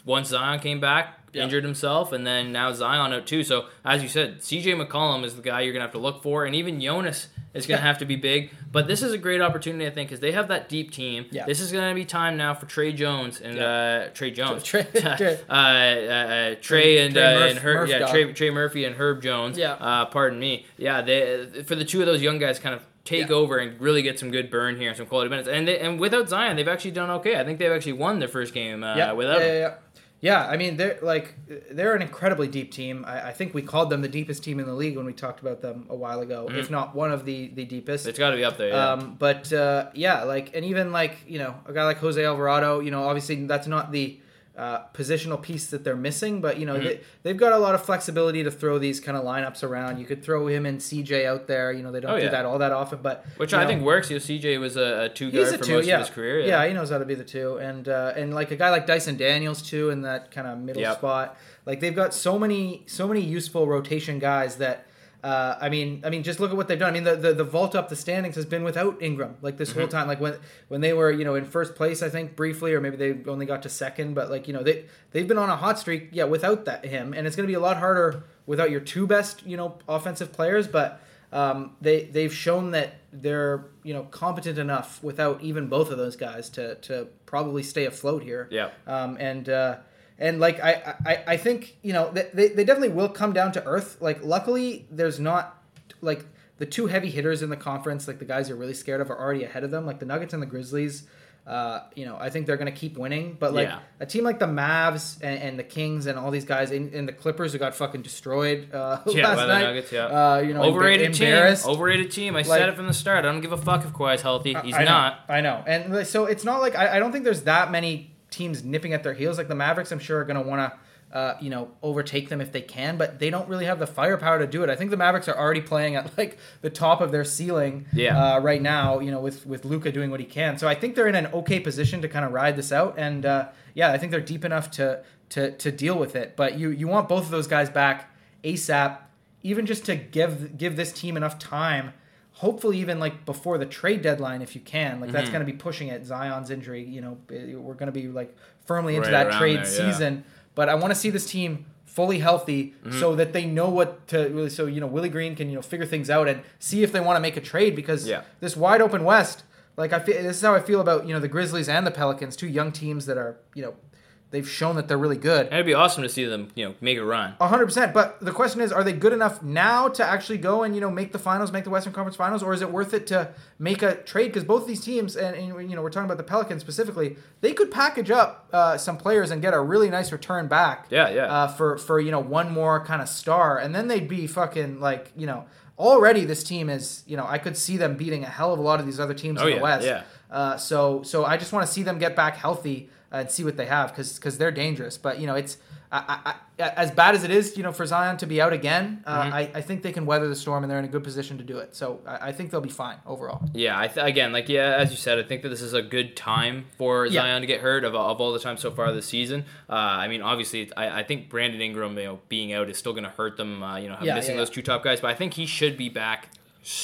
Speaker 1: once Zion came back,
Speaker 2: Yeah.
Speaker 1: injured himself, and then now Zion out too. So as you said, C.J. McCollum is the guy you're gonna have to look for, and even Jonas is gonna
Speaker 2: Yeah.
Speaker 1: have to be big. But this is a great opportunity, I think, because they have that deep team.
Speaker 2: Yeah.
Speaker 1: This is gonna be time now for Trey Jones and uh, Trey Jones,
Speaker 2: Trey- Trey-
Speaker 1: uh, uh, uh, Trey and
Speaker 2: Trey
Speaker 1: uh,
Speaker 2: Murph-
Speaker 1: and Herb,
Speaker 2: Murph
Speaker 1: yeah. Trey, Trey Murphy and Herb Jones.
Speaker 2: Yeah.
Speaker 1: Uh, pardon me. Yeah, they for the two of those young guys kind of take
Speaker 2: Yeah.
Speaker 1: over and really get some good burn here and some quality minutes. And they, and without Zion, they've actually done okay. I think they've actually won their first game uh,
Speaker 2: yeah,
Speaker 1: without
Speaker 2: yeah, yeah, yeah. I mean they're like they're an incredibly deep team. I, I think we called them the deepest team in the league when we talked about them a while ago, if not one of the the deepest.
Speaker 1: It's got to be up there. Yeah.
Speaker 2: Um, but uh, yeah, like, and even like you know, a guy like Jose Alvarado, you know, obviously that's not the uh, positional piece that they're missing, but you know,
Speaker 1: Mm-hmm.
Speaker 2: they, they've got a lot of flexibility to throw these kind of lineups around. You could throw him and CJ out there. You know, they don't
Speaker 1: Oh,
Speaker 2: do
Speaker 1: yeah.
Speaker 2: that all that often, but
Speaker 1: Which I
Speaker 2: know,
Speaker 1: think works. You know, CJ was a, a two guard
Speaker 2: a
Speaker 1: for
Speaker 2: two,
Speaker 1: most
Speaker 2: yeah.
Speaker 1: of his career.
Speaker 2: Yeah. he knows how to be the two, and uh, and like a guy like Dyson Daniels too, in that kind of middle
Speaker 1: Yep.
Speaker 2: spot. Like they've got so many so many useful rotation guys that. Uh, I mean, I mean, just look at what they've done. I mean, the, the, the vault up the standings has been without Ingram like this
Speaker 1: Mm-hmm.
Speaker 2: whole time. Like when when they were you know in first place, I think briefly, or maybe they only got to second. But like you know they they've been on a hot streak, yeah, without that him, and it's going to be a lot harder without your two best you know offensive players. But um, they they've shown that they're you know competent enough without even both of those guys to to probably stay afloat here.
Speaker 1: Yeah.
Speaker 2: Um, and uh, and like I, I I think you know they, they they definitely will come down to earth. Like luckily there's not like the two heavy hitters in the conference, like the guys you're really scared of, are already ahead of them. Like the Nuggets and the Grizzlies. Uh, you know, I think they're going to keep winning, but like
Speaker 1: Yeah.
Speaker 2: a team like the Mavs and, and the Kings and all these guys and, and the Clippers who got fucking destroyed uh,
Speaker 1: Yeah,
Speaker 2: last
Speaker 1: by the
Speaker 2: night.
Speaker 1: Nuggets, yeah.
Speaker 2: Uh, you know,
Speaker 1: Overrated team. Overrated team. I
Speaker 2: Like-
Speaker 1: said it from the start. I don't give a fuck if Kawhi's healthy. He's
Speaker 2: I know,
Speaker 1: not.
Speaker 2: I know, and so it's not like I, I don't think there's that many teams nipping at their heels. Like the Mavericks, I'm sure are going to want to. Uh, you know, overtake them if they can, but they don't really have the firepower to do it. I think the Mavericks are already playing at like the top of their ceiling
Speaker 1: Yeah.
Speaker 2: uh, right now. You know, with with Luka doing what he can, so I think they're in an okay position to kind of ride this out. And uh, yeah, I think they're deep enough to to to deal with it. But you you want both of those guys back ASAP, even just to give give this team enough time hopefully even like before the trade deadline if you can like that's
Speaker 1: Mhm.
Speaker 2: going to be pushing it zion's injury you know eh, we're going to be like firmly into
Speaker 1: Right
Speaker 2: that trade
Speaker 1: there, yeah.
Speaker 2: season but i want to see this team fully healthy
Speaker 1: Mm-hmm.
Speaker 2: so that they know what to really so you know willie green can you know figure things out and see if they want to make a trade because
Speaker 1: Yeah.
Speaker 2: this wide open west like i feel this is how i feel about you know the grizzlies and the pelicans two young teams that are you know they've shown that they're really good
Speaker 1: And it'd be awesome to see them, you know, make a run.
Speaker 2: a hundred percent. But the question is, are they good enough now to actually go and you know make the finals, make the Western Conference Finals, or is it worth it to make a trade? Because both these teams, and, and you know we're talking about the Pelicans specifically, they could package up uh, some players and get a really nice return back.
Speaker 1: Yeah, yeah.
Speaker 2: Uh, for for you know one more kind of star, and then they'd be fucking like you know already this team is you know I could see them beating a hell of a lot of these other teams
Speaker 1: Oh,
Speaker 2: in the
Speaker 1: yeah,
Speaker 2: West.
Speaker 1: yeah.
Speaker 2: Uh, so so I just want to see them get back healthy and see what they have because because they're dangerous. But you know it's I, I, as bad as it is, you know, for Zion to be out again, uh,
Speaker 1: Mm-hmm.
Speaker 2: I, I think they can weather the storm and they're in a good position to do it. So I, I think they'll be fine overall.
Speaker 1: Yeah, I th- again, like yeah, as you said, I think that this is a good time for
Speaker 2: Yeah.
Speaker 1: Zion to get hurt of, of all the time so far this season. Uh, I mean, obviously, I, I think Brandon Ingram, you know, being out is still going to hurt them. Uh, you know,
Speaker 2: Yeah,
Speaker 1: missing
Speaker 2: yeah,
Speaker 1: those two top guys, but I think he should be back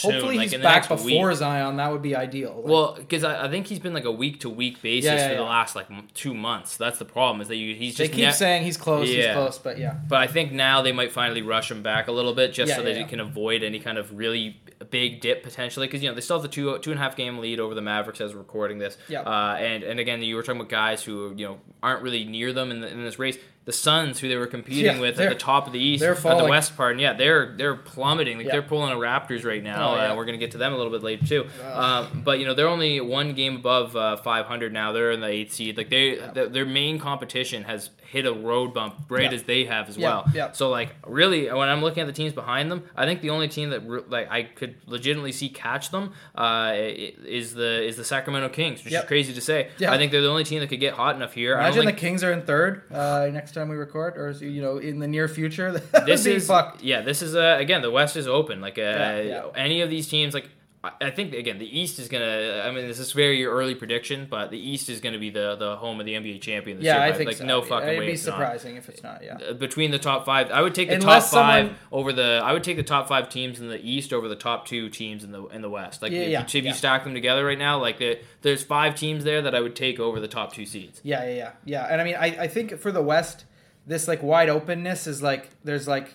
Speaker 2: Hopefully
Speaker 1: like
Speaker 2: he's back before
Speaker 1: week.
Speaker 2: Zion. That would be ideal. Like,
Speaker 1: Well, because I, I think he's been like a week to week basis
Speaker 2: Yeah, yeah,
Speaker 1: for the
Speaker 2: yeah.
Speaker 1: last like two months. That's the problem is that you, he's just they
Speaker 2: keep
Speaker 1: ne-
Speaker 2: saying he's close, he's close, but yeah.
Speaker 1: But I think now they might finally rush him back a little bit just so that he can avoid any kind of really big dip potentially because you know they still have the two two and a half game lead over the Mavericks as we're recording this.
Speaker 2: Yeah.
Speaker 1: Uh, and and again you were talking about guys who you know aren't really near them in, the, in this race. The Suns, who they were competing
Speaker 2: Yeah,
Speaker 1: with at the top of the East, at the. West part, and yeah, they're they're plummeting. Like
Speaker 2: Yeah.
Speaker 1: they're pulling a Raptors right now.
Speaker 2: Oh, yeah.
Speaker 1: uh, we're gonna get to them a little bit later too. Um, but you know they're only one game above uh, 500 now. They're in the eighth seed. Like they, th- their main competition has hit a road bump right as they have as well.
Speaker 2: yeah.
Speaker 1: So like really, when I'm looking at the teams behind them, I think the only team that re- like I could legitimately see catch them uh, is the is the Sacramento Kings, which
Speaker 2: Yep.
Speaker 1: is crazy to say.
Speaker 2: Yeah.
Speaker 1: I think they're the only team that could get hot enough here.
Speaker 2: Imagine the Kings are in third uh, next time we record, or you know, in the near future.
Speaker 1: This is
Speaker 2: fucked.
Speaker 1: yeah. This is uh, again the West is open. Like uh,
Speaker 2: Yeah, yeah.
Speaker 1: any of these teams like. I- think again the East is gonna. I mean, this is very early prediction, but the East is gonna be the the home of the NBA champion this
Speaker 2: Yeah,
Speaker 1: year.
Speaker 2: I think
Speaker 1: like
Speaker 2: so.
Speaker 1: no fucking way.
Speaker 2: It'd be
Speaker 1: it's not.
Speaker 2: surprising if it's not. Yeah.
Speaker 1: Uh, between the top five. I would take the
Speaker 2: Unless
Speaker 1: top five
Speaker 2: someone-
Speaker 1: over the. I would take the top five teams in the East over the top two teams in the in the West. Like
Speaker 2: Yeah,
Speaker 1: if,
Speaker 2: yeah,
Speaker 1: you, if you
Speaker 2: yeah.
Speaker 1: stack them together right now, like the, there's five teams there that I would take over the top two seeds.
Speaker 2: Yeah, yeah, yeah, yeah. And I mean, I, I think for the West, this like wide openness is like there's like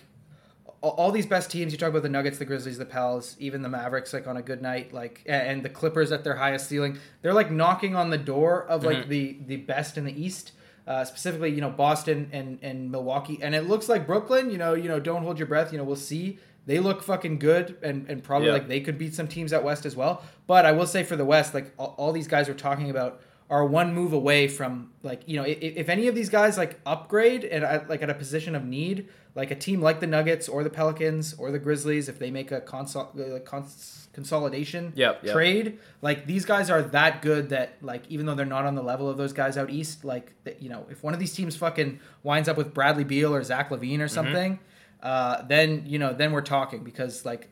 Speaker 2: all, these best teams. You talk about the Nuggets, the Grizzlies, the Pels, even the Mavericks. Like on a good night, like and the Clippers at their highest ceiling. They're like knocking on the door of like
Speaker 1: Mhm.
Speaker 2: the the best in the East. Uh, specifically, you know, Boston and, and Milwaukee, and it looks like Brooklyn. You know, you know, don't hold your breath. You know, we'll see. They look fucking good, and, and probably
Speaker 1: Yeah.
Speaker 2: like they could beat some teams out west as well. But I will say for the West, like all, all these guys we're talking about are one move away from like you know if, if any of these guys like upgrade and like at a position of need, like a team like the Nuggets or the Pelicans or the Grizzlies, if they make a consol- uh, cons- consolidation
Speaker 1: Yep, yep.
Speaker 2: trade, like these guys are that good that like even though they're not on the level of those guys out east, like that you know if one of these teams fucking winds up with Bradley Beal or Zach LaVine or something, uh, then you know then we're talking because like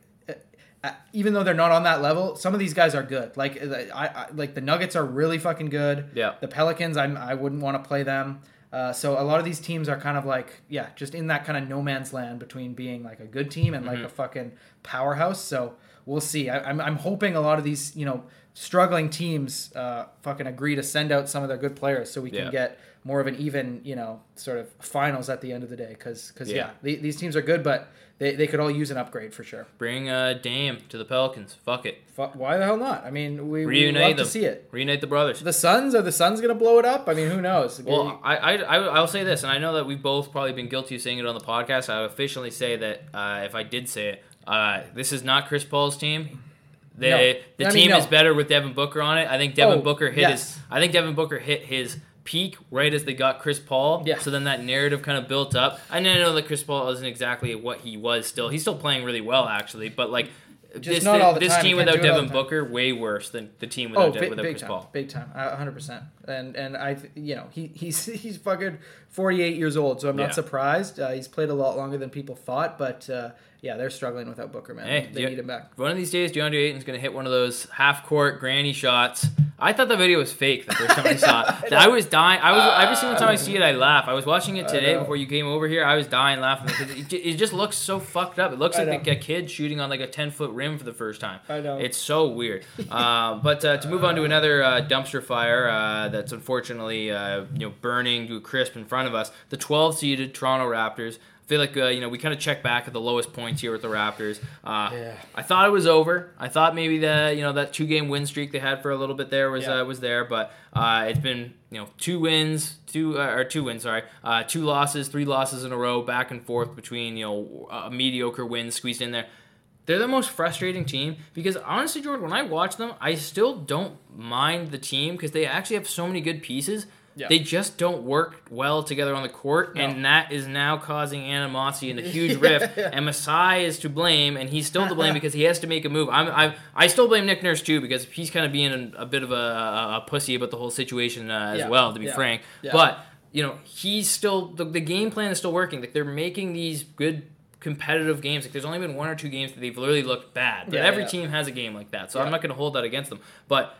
Speaker 2: even though they're not on that level, some of these guys are good. Like uh, I, I like the Nuggets are really fucking good.
Speaker 1: Yeah.
Speaker 2: The Pelicans, I'm I wouldn't want to play them. Uh, so a lot of these teams are kind of like yeah, just in that kind of no man's land between being like a good team and like
Speaker 1: Mm-hmm.
Speaker 2: a fucking powerhouse. So we'll see. I, I'm I'm hoping a lot of these you know struggling teams uh, fucking agree to send out some of their good players so we can
Speaker 1: Yeah.
Speaker 2: get more of an even you know sort of finals at the end of the day because because yeah,
Speaker 1: Yeah.
Speaker 2: the- these teams are good but they, they could all use an upgrade for sure.
Speaker 1: Bring uh, Dame to the Pelicans. Fuck it.
Speaker 2: Why the hell not? I mean, we, we
Speaker 1: Reunite
Speaker 2: love
Speaker 1: them.
Speaker 2: to see it.
Speaker 1: Reunite the brothers.
Speaker 2: The Suns are the Suns gonna blow it up? I mean, who knows?
Speaker 1: Well, I, I, I, I'll say this, and I know that we've both probably been guilty of saying it on the podcast. I officially say that uh, if I did say it, uh, this is not Chris Paul's team. The,
Speaker 2: No.
Speaker 1: the
Speaker 2: I mean,
Speaker 1: team
Speaker 2: no.
Speaker 1: is better with Devin Booker on it. I think Devin
Speaker 2: Oh,
Speaker 1: Booker hit
Speaker 2: yes.
Speaker 1: his. I think Devin Booker hit his peak right as they got Chris Paul.
Speaker 2: Yeah.
Speaker 1: So then that narrative kind of built up. And I know that Chris Paul isn't exactly what he was. Still, he's still playing really well actually. But like. this
Speaker 2: not all the
Speaker 1: this team without
Speaker 2: do it all
Speaker 1: Devin. Booker way worse than the team
Speaker 2: oh,
Speaker 1: without, De-
Speaker 2: big,
Speaker 1: without
Speaker 2: big
Speaker 1: Chris
Speaker 2: time,
Speaker 1: Paul.
Speaker 2: big time, hundred percent. And and I, you know, he he's he's fucking forty eight years old, so I'm
Speaker 1: Yeah.
Speaker 2: not surprised. Uh, he's played a lot longer than people thought, but uh, yeah, they're struggling without Booker, man.
Speaker 1: Hey,
Speaker 2: they
Speaker 1: yeah.
Speaker 2: need him back.
Speaker 1: One of these days, DeAndre Ayton's going to hit one of those half court granny shots. I thought the video was fake the first time I saw it. I was dying. I was every single time I see it, I laugh. I was watching it today before you came over here. I was dying laughing because it, it just looks so fucked up. It looks
Speaker 2: I
Speaker 1: like,
Speaker 2: know.
Speaker 1: a kid shooting on like a ten foot rim for the first time.
Speaker 2: I know.
Speaker 1: It's so weird. uh, but uh, to move on to another uh, dumpster fire uh, that's unfortunately uh, you know burning to a crisp in front of us, the 12 seeded Toronto Raptors. I feel like uh, you know we kind of check back at the lowest points here with the Raptors. Uh,
Speaker 2: Yeah.
Speaker 1: I thought it was over. I thought maybe the you know that two game win streak they had for a little bit there was
Speaker 2: Yeah.
Speaker 1: uh, was there, but uh, it's been you know two wins, two uh, or two wins, sorry, uh, two losses, three losses in a row, back and forth between you know a mediocre wins squeezed in there. They're the most frustrating team because honestly, Jordan, when I watch them, I still don't mind the team because they actually have so many good pieces.
Speaker 2: Yeah.
Speaker 1: They just don't work well together on the court,
Speaker 2: No.
Speaker 1: and that is now causing animosity and a huge rift. And Masai is to blame, and he's still to blame because he has to make a move. I'm, I, I still blame Nick Nurse too because he's kind of being a, a bit of a, a, a pussy about the whole situation uh, as
Speaker 2: Yeah.
Speaker 1: well, to be
Speaker 2: Yeah.
Speaker 1: frank. But you know, he's still the, the game plan is still working. Like they're making these good competitive games. Like there's only been one or two games that they've literally looked bad. But
Speaker 2: Yeah,
Speaker 1: every
Speaker 2: yeah.
Speaker 1: team has a game like that. So
Speaker 2: Yeah.
Speaker 1: I'm not going to hold that against them. But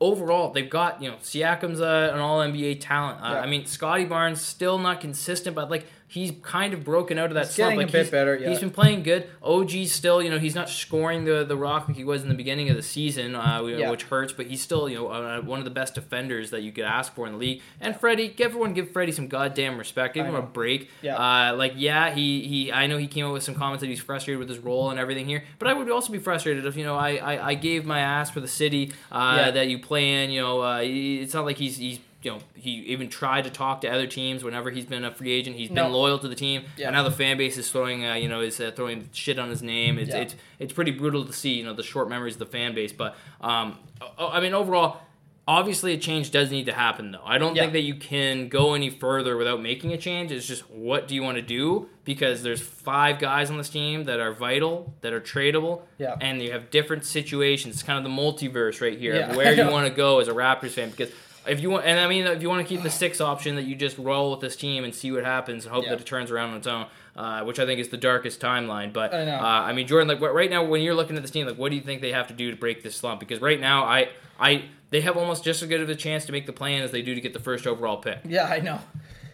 Speaker 1: overall, they've got you know Siakam's uh, an All NBA talent. Uh,
Speaker 2: Yeah.
Speaker 1: I mean, Scottie Barnes still not consistent, but like he's kind of broken out of that
Speaker 2: He's
Speaker 1: slump.
Speaker 2: getting a
Speaker 1: Like
Speaker 2: bit better, yeah.
Speaker 1: He's been playing good. OG's still, you know, he's not scoring the the rock like he was in the beginning of the season, uh,
Speaker 2: Yeah.
Speaker 1: which hurts. But he's still, you know, uh, one of the best defenders that you could ask for in the league. And Freddie, everyone give Freddie some goddamn respect. Give
Speaker 2: I
Speaker 1: him a break.
Speaker 2: Yeah.
Speaker 1: Uh, like yeah, he he. I know he came out with some comments that he's frustrated with his role and everything here. But I would also be frustrated if you know I I, I gave my ass for the city uh,
Speaker 2: Yeah.
Speaker 1: that you play in. You know, uh, it's not like he's he's. You know, he even tried to talk to other teams whenever he's been a free agent. He's
Speaker 2: No.
Speaker 1: been loyal to the team,
Speaker 2: Yeah.
Speaker 1: and now the fan base is throwing, uh, you know, is uh, throwing shit on his name. It's,
Speaker 2: Yeah.
Speaker 1: it's it's pretty brutal to see, you know, the short memories of the fan base. But um, I mean, overall, obviously, a change does need to happen, though. I don't
Speaker 2: Yeah.
Speaker 1: think that you can go any further without making a change. It's just what do you want to do? Because there's five guys on this team that are vital, that are tradable,
Speaker 2: Yeah.
Speaker 1: and you have different situations. It's kind of the multiverse right here where you want to go as a Raptors fan. Because if you want, and I mean, if you want to keep the six option that you just roll with this team and see what happens and hope
Speaker 2: Yeah.
Speaker 1: that it turns around on its own, uh, which I think is the darkest timeline. But
Speaker 2: I.
Speaker 1: Uh, I mean, Jordan, like right now, when you're looking at this team, like what do you think they have to do to break this slump? Because right now, I, I, they have almost just as good of a chance to make the plan as they do to get the first overall pick.
Speaker 2: Yeah, I know.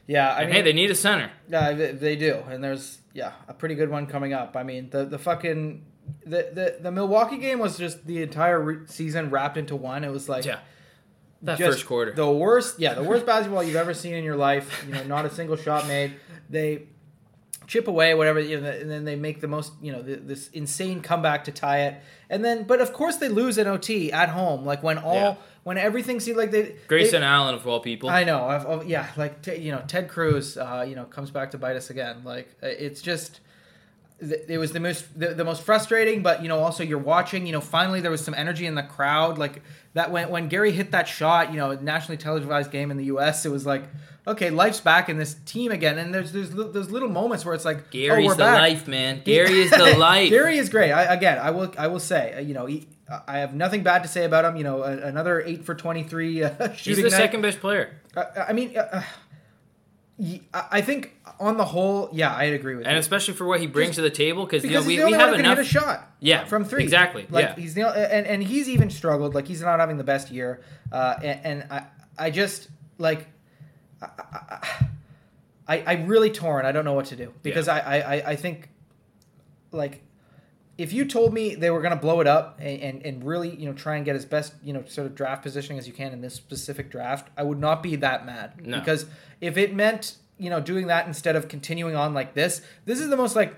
Speaker 2: Yeah, I
Speaker 1: And
Speaker 2: mean,
Speaker 1: hey, they need a center.
Speaker 2: Yeah, they, they do, and there's yeah a pretty good one coming up. I mean, the the fucking the the, the Milwaukee game was just the entire re- season wrapped into one. It was like
Speaker 1: Yeah, that
Speaker 2: just
Speaker 1: first quarter.
Speaker 2: the worst. Yeah, the worst basketball you've ever seen in your life. You know, not a single shot made. They chip away, whatever, you know, and then they make the most, you know, th this insane comeback to tie it, and then, but of course they lose in OT at home, like when all
Speaker 1: Yeah.
Speaker 2: when everything seemed like they
Speaker 1: Grayson
Speaker 2: they-
Speaker 1: Allen of all people.
Speaker 2: I know. I've, I've- yeah, like t- you know, Ted Cruz, uh, you know, comes back to bite us again. Like uh, it's just, it was the most the, the most frustrating, but you know, also you're watching. You know, finally there was some energy in the crowd. Like that when when Gary hit that shot, you know, nationally televised game in the U.S. It was like, okay, life's back in this team again. And there's there's those little moments where it's like,
Speaker 1: Gary's
Speaker 2: oh,
Speaker 1: the
Speaker 2: back.
Speaker 1: life, man. Gary is the life.
Speaker 2: Gary is great. I, again, I will I will say, uh, you know, he, I have nothing bad to say about him. You know, another eight for twenty three uh,
Speaker 1: He's
Speaker 2: shooting
Speaker 1: the
Speaker 2: night.
Speaker 1: second best player.
Speaker 2: Uh, I mean, uh, uh, I I think on the whole, yeah, I'd agree with
Speaker 1: And
Speaker 2: you.
Speaker 1: especially for what he brings to the table, because you know we, we have enough.
Speaker 2: hit a shot.
Speaker 1: Yeah,
Speaker 2: from three.
Speaker 1: exactly,
Speaker 2: Like
Speaker 1: yeah.
Speaker 2: he's the and and he's even struggled. Like he's not having the best year. Uh, and, and I I just like. I, I, I, I really torn. I don't know what to do because I, I, I- I think, like, if you told me they were going to blow it up and, and, and really, you know, try and get as best, you know, sort of draft positioning as you can in this specific draft, I would not be that mad.
Speaker 1: No.
Speaker 2: Because if it meant, you know, doing that instead of continuing on like this, this is the most, like,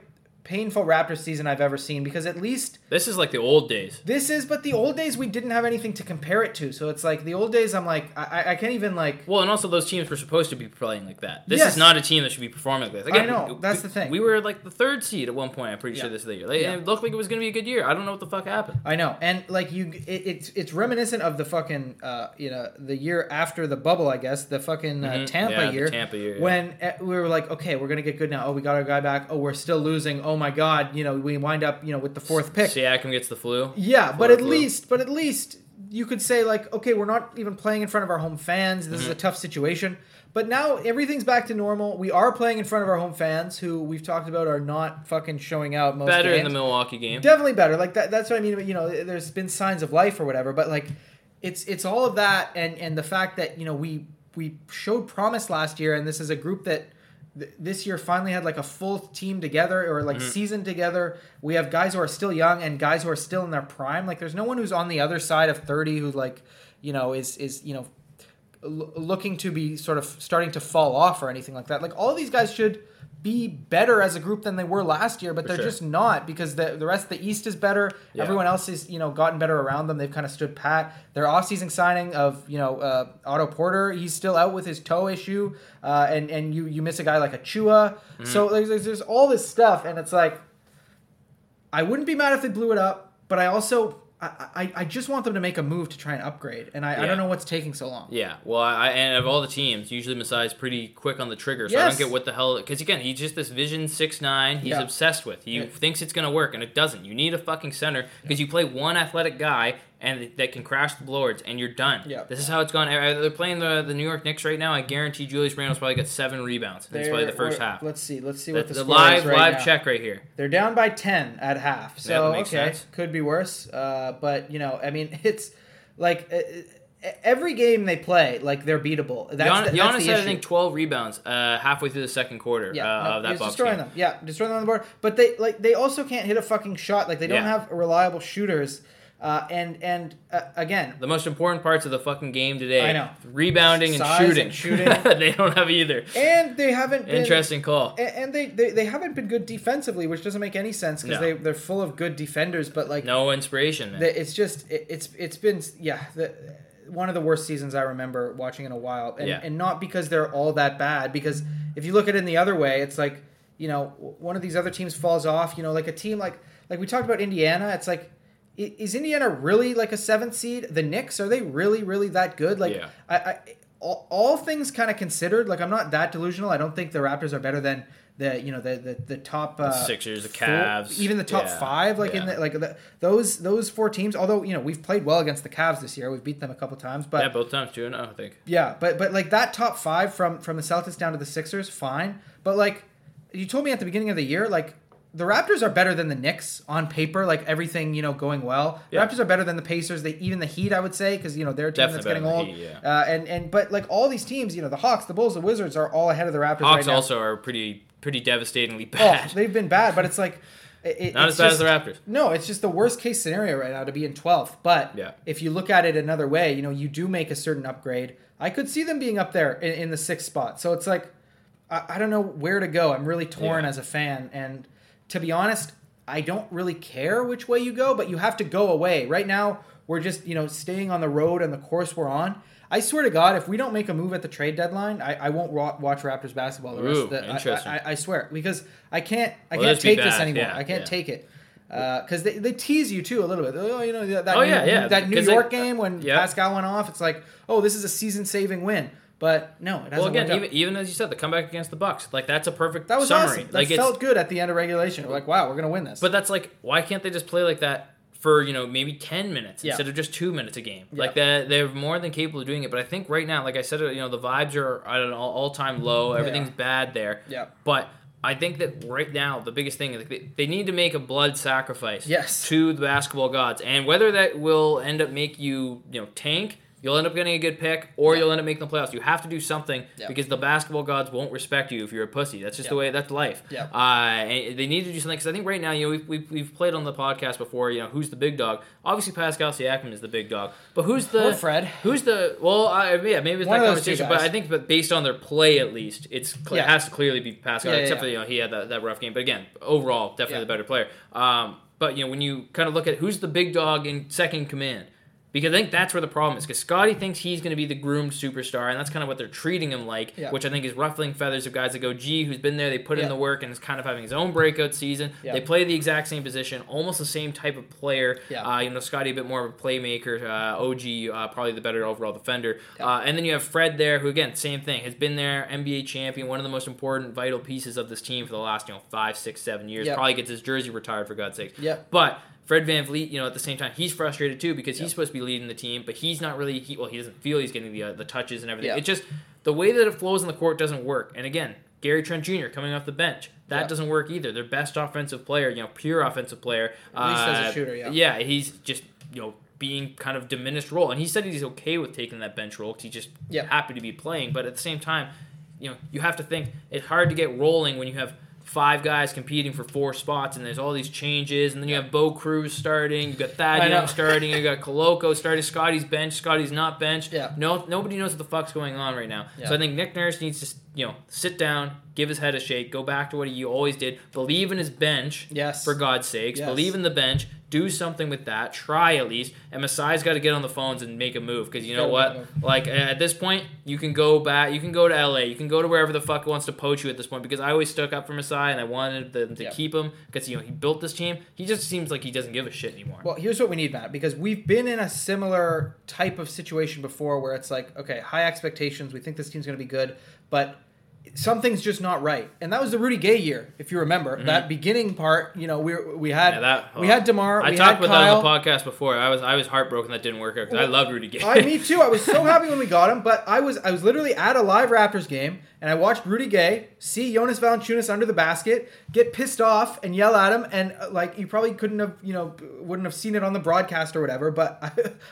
Speaker 2: painful Raptors season I've ever seen because at least
Speaker 1: This is like the old days.
Speaker 2: this is, but the old days we didn't have anything to compare it to. So it's like the old days, I'm like, I, I- can't even, like,
Speaker 1: Well, and also those teams were supposed to be playing like that. This
Speaker 2: Yes.
Speaker 1: is not a team that should be performing like this.
Speaker 2: I know, that's the thing.
Speaker 1: We were like the third seed at one point. I'm pretty sure this is the year. Like,
Speaker 2: Yeah.
Speaker 1: It looked like it was going to be a good year. I don't know what the fuck happened.
Speaker 2: I know, and like you, it, it's it's reminiscent of the fucking uh, you know the year after the bubble, I guess the fucking uh,
Speaker 1: Mhm.
Speaker 2: Tampa
Speaker 1: Yeah,
Speaker 2: year.
Speaker 1: Tampa year,
Speaker 2: when uh, we were like, okay, we're gonna get good now. Oh, we got our guy back. Oh, we're still losing. Oh my god, you know we wind up you know with the fourth pick.
Speaker 1: Siakam gets the flu.
Speaker 2: Yeah, but at
Speaker 1: flu.
Speaker 2: least, but at least you could say like, okay, we're not even playing in front of our home fans. This is a
Speaker 1: Mm-hmm.
Speaker 2: tough situation. But now everything's back to normal. We are playing in front of our home fans, who we've talked about are not fucking showing out most
Speaker 1: Better in the Milwaukee game.
Speaker 2: definitely better like that that's what i mean you know there's been signs of life or whatever but like it's it's all of that and and the fact that you know we we showed promise last year and this is a group that th- this year finally had like a full team together or like mm-hmm. season together. We have guys who are still young and guys who are still in their prime. Like there's no one who's on the other side of 30 who like you know is is you know l- looking to be sort of starting to fall off or anything like that. Like all these guys should be better as a group than they were last year, but
Speaker 1: For
Speaker 2: they're
Speaker 1: sure.
Speaker 2: just not because the the rest of the East is better.
Speaker 1: Yeah.
Speaker 2: Everyone else is you know gotten better around them. They've kind of stood pat. Their offseason signing of you know uh, Otto Porter, he's still out with his toe issue, uh, and and you you miss a guy like Achiuwa.
Speaker 1: Mm-hmm.
Speaker 2: So there's, there's there's all this stuff, and it's like I wouldn't be mad if they blew it up, but I also. I, I, I just want them to make a move to try and upgrade, and I, I don't know what's taking so long.
Speaker 1: Yeah, well, I, and of all the teams, usually Masai's pretty quick on the trigger, so I don't get what the hell. Because again, he's just this Vision six nine. He's
Speaker 2: Yeah.
Speaker 1: obsessed with. He
Speaker 2: Yeah.
Speaker 1: thinks it's gonna work, and it doesn't. You need a fucking center because you play one athletic guy and that can crash the blowers, and you're done.
Speaker 2: Yeah.
Speaker 1: This is how it's gone. They're playing the, the New York Knicks right now. I guarantee Julius Randle's probably got seven rebounds. That's probably the first half.
Speaker 2: Let's see. Let's see
Speaker 1: The,
Speaker 2: what the,
Speaker 1: the
Speaker 2: score
Speaker 1: live
Speaker 2: is right
Speaker 1: live
Speaker 2: now.
Speaker 1: check right here.
Speaker 2: They're down by ten at half. So
Speaker 1: that
Speaker 2: okay,
Speaker 1: sense.
Speaker 2: could be worse. Uh, but you know, I mean, it's like uh, uh, every game they play, like they're beatable. That's
Speaker 1: Gian-
Speaker 2: the, that's
Speaker 1: Giannis
Speaker 2: the
Speaker 1: had I think 12 rebounds uh, halfway through the second quarter
Speaker 2: Yeah,
Speaker 1: uh,
Speaker 2: no,
Speaker 1: of that
Speaker 2: he's
Speaker 1: Bucks
Speaker 2: destroying
Speaker 1: game.
Speaker 2: them. Yeah, destroying them on the board. But they like they also can't hit a fucking shot. Like they don't
Speaker 1: Yeah.
Speaker 2: have reliable shooters. Uh, and and uh, again,
Speaker 1: The most important parts of the fucking game today.
Speaker 2: I know.
Speaker 1: Rebounding and
Speaker 2: Size
Speaker 1: shooting.
Speaker 2: and shooting.
Speaker 1: they don't have either.
Speaker 2: and they haven't been
Speaker 1: Interesting call.
Speaker 2: And they, they, they haven't been good defensively, which doesn't make any sense because
Speaker 1: No.
Speaker 2: they they're full of good defenders. But like
Speaker 1: No inspiration, man.
Speaker 2: it's just it, it's it's been yeah the, one of the worst seasons I remember watching in a while, and
Speaker 1: Yeah.
Speaker 2: and not because they're all that bad. Because if you look at it in the other way, it's like you know one of these other teams falls off. You know, like a team like like we talked about Indiana. It's like. Is Indiana really like a seventh seed? The Knicks are they really, really that good? Like,
Speaker 1: Yeah.
Speaker 2: I, I all, all things kind of considered, like I'm not that delusional. I don't think the Raptors are better than the you know the the, the top uh,
Speaker 1: Sixers, the
Speaker 2: four-
Speaker 1: Cavs.
Speaker 2: even the top
Speaker 1: Yeah.
Speaker 2: five. Like in the like the, those those four teams. Although you know we've played well against the Cavs this year, we've beat them a couple times. But
Speaker 1: yeah, both times, too, and I think.
Speaker 2: yeah, but but like that top five from from the Celtics down to the Sixers, fine. But like you told me at the beginning of the year, like the Raptors are better than the Knicks on paper. Like everything you know going well. The
Speaker 1: Yeah.
Speaker 2: Raptors are better than the Pacers. They even the Heat, I would say, because you know they're a team
Speaker 1: Definitely
Speaker 2: that's getting old.
Speaker 1: Heat,
Speaker 2: uh, and and but like all these teams, you know the Hawks, the Bulls, the Wizards are all ahead of the Raptors.
Speaker 1: Hawks
Speaker 2: right now.
Speaker 1: also are pretty pretty devastatingly
Speaker 2: Oh,
Speaker 1: bad.
Speaker 2: they've been bad, but it's like it-
Speaker 1: Not as bad
Speaker 2: just-
Speaker 1: as the Raptors.
Speaker 2: no, it's just the worst case scenario right now to be in 12th. But
Speaker 1: Yeah.
Speaker 2: if you look at it another way, you know, you do make a certain upgrade. I could see them being up there in, in the sixth spot. So it's like, I, I don't know where to go. I'm really torn
Speaker 1: Yeah.
Speaker 2: as a fan. And to be honest, I don't really care which way you go, but you have to go away. Right now, we're just, you know, staying on the road and the course we're on. I swear to God, if we don't make a move at the trade deadline, I, I won't wa- watch Raptors basketball the rest
Speaker 1: Ooh,
Speaker 2: of the. I-
Speaker 1: interesting.
Speaker 2: I, I, I swear because I can't. I
Speaker 1: Well,
Speaker 2: can't take this anymore.
Speaker 1: yeah,
Speaker 2: I can't
Speaker 1: yeah.
Speaker 2: take it uh, because they, they tease you too a little bit. Oh, you know that
Speaker 1: Oh,
Speaker 2: New,
Speaker 1: yeah, yeah,
Speaker 2: that New
Speaker 1: because they-
Speaker 2: York game when
Speaker 1: yeah.
Speaker 2: Pascal went off. It's like, oh, this is a season-saving win. But no, it hasn't
Speaker 1: Well, again, even, even as you said, the comeback against the Bucks, like that's a perfect
Speaker 2: that was
Speaker 1: summary.
Speaker 2: awesome. That
Speaker 1: Like
Speaker 2: felt good at the end of regulation. We're like, wow, we're gonna win this.
Speaker 1: but that's like, why can't they just play like that for you know maybe ten minutes
Speaker 2: Yeah.
Speaker 1: instead of just two minutes a game?
Speaker 2: Yeah.
Speaker 1: Like that, they're more than capable of doing it. But I think right now, like I said, you know, the vibes are at an all time low. Everything's bad there.
Speaker 2: Yeah.
Speaker 1: But I think that right now the biggest thing is like, they, they need to make a blood sacrifice.
Speaker 2: Yes.
Speaker 1: To the basketball gods, and whether that will end up make you you know tank. You'll end up getting a good pick, or
Speaker 2: Yeah.
Speaker 1: you'll end up making the playoffs. You have to do something
Speaker 2: Yeah.
Speaker 1: because the basketball gods won't respect you if you're a pussy. That's just the way. That's life.
Speaker 2: Yeah.
Speaker 1: Uh, and they need to do something because I think right now, you know, we've, we've, we've played on the podcast before. You know, who's the big dog? Obviously, Pascal Siakam is the big dog, but who's the
Speaker 2: Or Fred.
Speaker 1: Who's the well? I, yeah, maybe it's
Speaker 2: One
Speaker 1: that
Speaker 2: of
Speaker 1: conversation, but. I think, but based on their play, at least, it's cl- it has to clearly be Pascal.
Speaker 2: Yeah, yeah,
Speaker 1: except
Speaker 2: yeah.
Speaker 1: for you know he had that, that rough game, but again, overall, definitely
Speaker 2: Yeah.
Speaker 1: the better player. Um, but you know when you kind of look at who's the big dog in second command. Because I think that's where the problem is. Because Scottie thinks he's going to be the groomed superstar, and that's kind of what they're treating him like.
Speaker 2: Yeah.
Speaker 1: Which I think is ruffling feathers of guys that go, "Gee, who's been there? They put in the work, and is kind of having his own breakout season.
Speaker 2: Yeah.
Speaker 1: They play the exact same position, almost the same type of player.
Speaker 2: Yeah.
Speaker 1: Uh, you know, Scottie a bit more of a playmaker. Uh, OG uh, probably the better overall defender.
Speaker 2: Yeah.
Speaker 1: Uh, and then you have Fred there, who again, same thing, has been there, NBA champion, one of the most important, vital pieces of this team for the last you know five, six, seven years.
Speaker 2: Yeah.
Speaker 1: Probably gets his jersey retired for God's sake.
Speaker 2: Yeah.
Speaker 1: But Fred VanVleet, you know, at the same time, he's frustrated too because he's supposed to be leading the team, but he's not really. He, well, he doesn't feel he's getting the uh, the touches and everything.
Speaker 2: Yeah.
Speaker 1: It just the way that it flows in the court doesn't work. And again, Gary Trent Jr. coming off the bench, that
Speaker 2: Yeah.
Speaker 1: doesn't work either. Their best offensive player, you know, pure offensive player.
Speaker 2: At least as a
Speaker 1: uh,
Speaker 2: shooter, yeah.
Speaker 1: Yeah, he's just you know being kind of diminished role, and he said he's okay with taking that bench role because he's just
Speaker 2: Yeah.
Speaker 1: happy to be playing. But at the same time, you know, you have to think it's hard to get rolling when you have five guys competing for four spots and there's all these changes and then you have Bo Cruz starting, you got Thad. Young starting, you got Koloko starting, Scottie's bench, Scottie's not bench.
Speaker 2: Yeah.
Speaker 1: No nobody knows what the fuck's going on right now.
Speaker 2: Yeah.
Speaker 1: So I think Nick Nurse needs to you know, sit down, give his head a shake, go back to what he always did, believe in his bench.
Speaker 2: Yes.
Speaker 1: For God's sakes.
Speaker 2: Yes.
Speaker 1: Believe in the bench. Do something with that. Try at least. And Masai's got to get on the phones and make a move because you know what? Like at this point, you can go back. You can go to LA. You can go to wherever the fuck wants to poach you at this point. Because I always stuck up for Masai and I wanted them to
Speaker 2: Yeah.
Speaker 1: keep him because you know he built this team. He just seems like he doesn't give a shit anymore.
Speaker 2: Well, here's what we need, Matt, because we've been in a similar type of situation before where it's like, okay, high expectations, we think this team's going to be good, but something's just not right. And that was the Rudy Gay year, if you remember. That beginning part, you know, we we had
Speaker 1: Mm-hmm. Yeah, that,
Speaker 2: we had Demar,
Speaker 1: I talked about
Speaker 2: Kyle.
Speaker 1: that on the podcast before. I was I was heartbroken that didn't work out because I love Rudy Gay.
Speaker 2: I, me too. I was so happy when we got him, but I was I was literally at a live Raptors game and I watched Rudy Gay see Jonas Valanciunas under the basket, get pissed off and yell at him, and uh, like you probably couldn't have you know wouldn't have seen it on the broadcast or whatever, but I,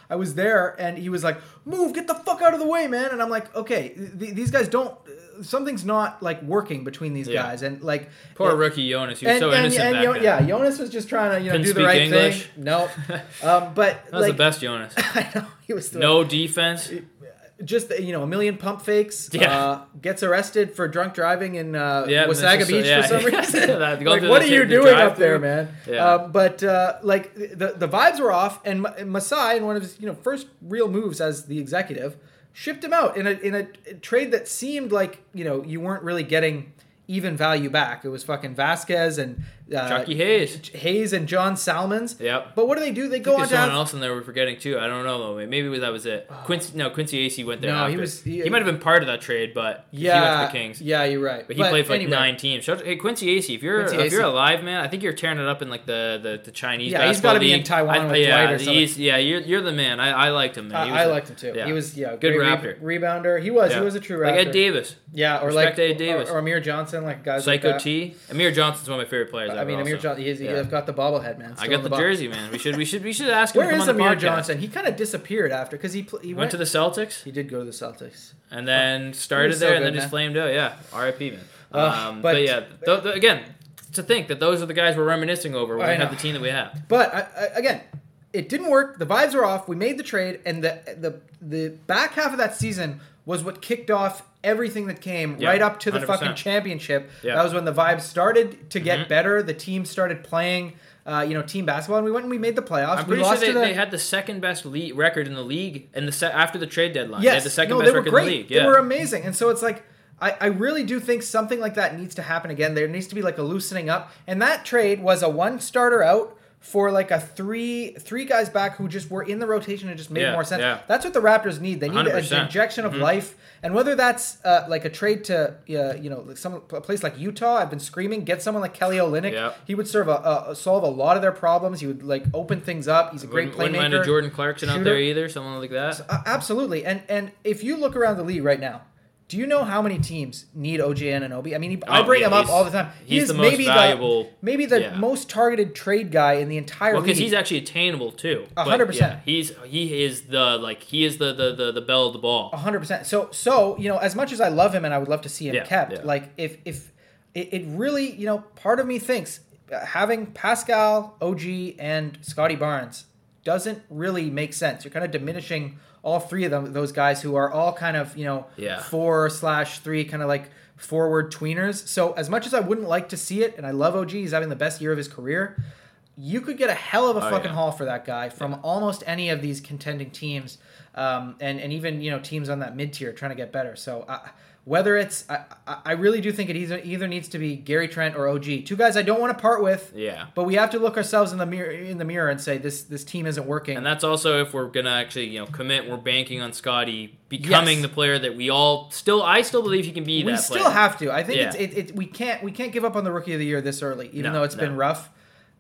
Speaker 2: I was there and he was like, "Move, get the fuck out of the way, man!" And I'm like, "Okay, th- these guys don't." Something's not like working between these
Speaker 1: Yeah.
Speaker 2: guys, and like
Speaker 1: Poor
Speaker 2: it-
Speaker 1: rookie Jonas. He was
Speaker 2: and,
Speaker 1: so
Speaker 2: and,
Speaker 1: innocent
Speaker 2: and, Yo- yeah, Jonas was just trying to you know
Speaker 1: Couldn't
Speaker 2: do the right
Speaker 1: English.
Speaker 2: thing. No, um, but
Speaker 1: That was
Speaker 2: like,
Speaker 1: the best Jonas.
Speaker 2: I know he was the,
Speaker 1: No defense.
Speaker 2: just you know a million pump fakes.
Speaker 1: Yeah.
Speaker 2: Uh, gets arrested for drunk driving in uh,
Speaker 1: Yeah,
Speaker 2: Wasaga Beach
Speaker 1: yeah.
Speaker 2: for some reason. Like, what are you doing up there, man?
Speaker 1: Yeah.
Speaker 2: Uh, but uh, like the the vibes were off, and Masai, in one of his you know first real moves as the executive, shipped him out in a in a trade that seemed like you know you weren't really getting even value back. It was fucking Vasquez and uh,
Speaker 1: Chucky Hayes.
Speaker 2: Hayes and John Salmons.
Speaker 1: Yep.
Speaker 2: But what do they do? They go on to
Speaker 1: someone
Speaker 2: have
Speaker 1: else in there we're forgetting too. I don't know though. Maybe that was it. Quincy, no, Quincy Acy went there.
Speaker 2: No, he was- he-
Speaker 1: He, might have been part of that trade, but
Speaker 2: yeah,
Speaker 1: he went to the Kings.
Speaker 2: Yeah, you're right.
Speaker 1: But he played for like
Speaker 2: anyway.
Speaker 1: nine teams. Hey Quincy Acy, if you're
Speaker 2: Quincy
Speaker 1: if you're
Speaker 2: Acy.
Speaker 1: alive, man, I think you're tearing it up in like the the, the Chinese.
Speaker 2: Yeah, he's gotta be in. Taiwan
Speaker 1: I,
Speaker 2: with
Speaker 1: yeah,
Speaker 2: Dwight or something.
Speaker 1: yeah. You're, you're the man. I, I liked him. Man. Was
Speaker 2: I, liked him too.
Speaker 1: yeah.
Speaker 2: He was yeah,
Speaker 1: Good Raptor.
Speaker 2: re- rebounder. He was.
Speaker 1: Yeah.
Speaker 2: He was a true
Speaker 1: like Ed Davis,
Speaker 2: Yeah, or
Speaker 1: Respect
Speaker 2: like
Speaker 1: Ed Davis.
Speaker 2: Or, or Amir Johnson, like guys
Speaker 1: Psycho
Speaker 2: like.
Speaker 1: T. Amir Johnson's one of my favorite players.
Speaker 2: I mean, Amir. Johnson. He's,
Speaker 1: Yeah.
Speaker 2: he's got the bobblehead, man.
Speaker 1: I got
Speaker 2: in
Speaker 1: the jersey, man. We should we should we should ask him
Speaker 2: Where is Amir. Johnson? He kind of disappeared after because he pl- he
Speaker 1: Went to the Celtics
Speaker 2: He did go to the Celtics.
Speaker 1: and then started
Speaker 2: so
Speaker 1: there and
Speaker 2: good,
Speaker 1: then just flamed out. Yeah, R.I.P. Man. Um, but,
Speaker 2: but-
Speaker 1: yeah, th- th- again, to think that those are the guys we're reminiscing over when
Speaker 2: I
Speaker 1: we have the team that we have.
Speaker 2: But I, I, again, it didn't work. The vibes were off. We made the trade, and the the the back half of that season was what kicked off everything that came
Speaker 1: Yeah,
Speaker 2: right up to the
Speaker 1: 100%.
Speaker 2: fucking championship.
Speaker 1: Yeah.
Speaker 2: That was when the vibes started to get
Speaker 1: Mhm.
Speaker 2: better. The team started playing, uh, you know, team basketball, and we went and we made the playoffs.
Speaker 1: I'm
Speaker 2: we
Speaker 1: pretty sure they,
Speaker 2: the,
Speaker 1: they had the second best le- record in the league in the se- after the trade deadline.
Speaker 2: Yes,
Speaker 1: they had the second
Speaker 2: no,
Speaker 1: best record
Speaker 2: great.
Speaker 1: in the league.
Speaker 2: They were amazing, and so it's like I, I really do think something like that needs to happen again. There needs to be like a loosening up, and that trade was a one starter out for like a three three guys back who just were in the rotation and just made
Speaker 1: Yeah,
Speaker 2: more sense.
Speaker 1: yeah.
Speaker 2: That's what the Raptors need. They need a-
Speaker 1: 100%.
Speaker 2: an injection of
Speaker 1: Mhm.
Speaker 2: life, and whether that's uh, like a trade to uh, you know like some a place like Utah. I've been screaming, get someone like Kelly Olynyk.
Speaker 1: Yeah.
Speaker 2: He would serve a, a solve a lot of their problems. He would like open things up. He's a great
Speaker 1: Wouldn't, wouldn't mind a Jordan Clarkson out there either, someone like that.
Speaker 2: Uh, absolutely, and and if you look around the league right now, do you know how many teams need OG Anunoby? I mean, he, I
Speaker 1: Oh,
Speaker 2: bring
Speaker 1: yeah,
Speaker 2: him up all the time. He
Speaker 1: he's
Speaker 2: is
Speaker 1: the most
Speaker 2: maybe
Speaker 1: valuable-
Speaker 2: the maybe the
Speaker 1: yeah.
Speaker 2: most targeted trade guy in the entire
Speaker 1: Well,
Speaker 2: league.
Speaker 1: because he's actually attainable too.
Speaker 2: Hundred percent.
Speaker 1: yeah, He's he is the like he is the the the, the bell of the ball.
Speaker 2: hundred percent. So so you know, as much as I love him and I would love to see him kept, like if if it, it really you know, part of me thinks uh, having Pascal, OG, and Scottie Barnes doesn't really make sense. You're kind of diminishing all three of them, those guys who are all kind of you know
Speaker 1: Yeah.
Speaker 2: four slash three kind of like forward tweeners. So as much as I wouldn't like to see it, and I love OG, he's having the best year of his career. You could get a hell of a
Speaker 1: Oh,
Speaker 2: fucking
Speaker 1: yeah.
Speaker 2: haul for that guy from almost any of these contending teams, um, and and even you know teams on that mid tier trying to get better. So uh, whether it's, I, I really do think it either either needs to be Gary Trent or OG, two guys I don't want to part with.
Speaker 1: Yeah.
Speaker 2: But we have to look ourselves in the mirror in the mirror and say this this team isn't working.
Speaker 1: And that's also if we're gonna actually, you know, commit. We're banking on Scottie becoming
Speaker 2: Yes.
Speaker 1: the player that we all still. I still believe he can be
Speaker 2: we
Speaker 1: that.
Speaker 2: still
Speaker 1: player.
Speaker 2: have to. I think
Speaker 1: Yeah.
Speaker 2: it's it, it. We can't we can't give up on the rookie of the year this early, even
Speaker 1: No,
Speaker 2: though it's
Speaker 1: no.
Speaker 2: been rough.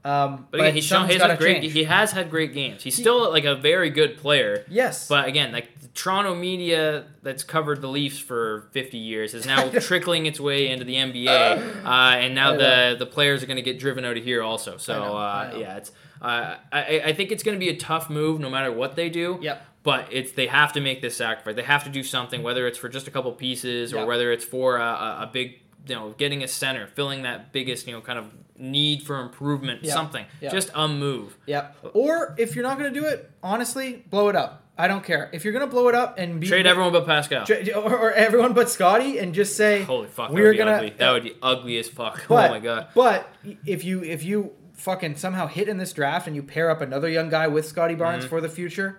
Speaker 2: Um,
Speaker 1: But again, he's shown he's had great.
Speaker 2: change.
Speaker 1: He has had great games. He's still like a very good player.
Speaker 2: yes,
Speaker 1: But again, like the Toronto media that's covered the Leafs for 50 years is now trickling its way into the NBA, uh, and now the the players are going to get driven out of here also. So
Speaker 2: know,
Speaker 1: uh, yeah, it's uh, I I think it's going to be a tough move no matter what they do.
Speaker 2: Yep.
Speaker 1: But it's they have to make this sacrifice. They have to do something, whether it's for just a couple pieces or
Speaker 2: Yep.
Speaker 1: whether it's for a, a big. You know, getting a center, filling that biggest, you know, kind of need for improvement,
Speaker 2: Yeah.
Speaker 1: something,
Speaker 2: Yeah.
Speaker 1: just a move.
Speaker 2: Yep. Or if you're not going to do it, honestly, blow it up. I don't care. If you're going to blow it up and be
Speaker 1: Trade everyone but Pascal.
Speaker 2: Tra- or, or everyone but Scottie and just say
Speaker 1: Holy fuck, that
Speaker 2: we're
Speaker 1: would be
Speaker 2: gonna
Speaker 1: ugly. That would be ugly as fuck.
Speaker 2: but,
Speaker 1: oh my god.
Speaker 2: But if you if you fucking somehow hit in this draft and you pair up another young guy with Scottie Barnes
Speaker 1: Mhm.
Speaker 2: for the future,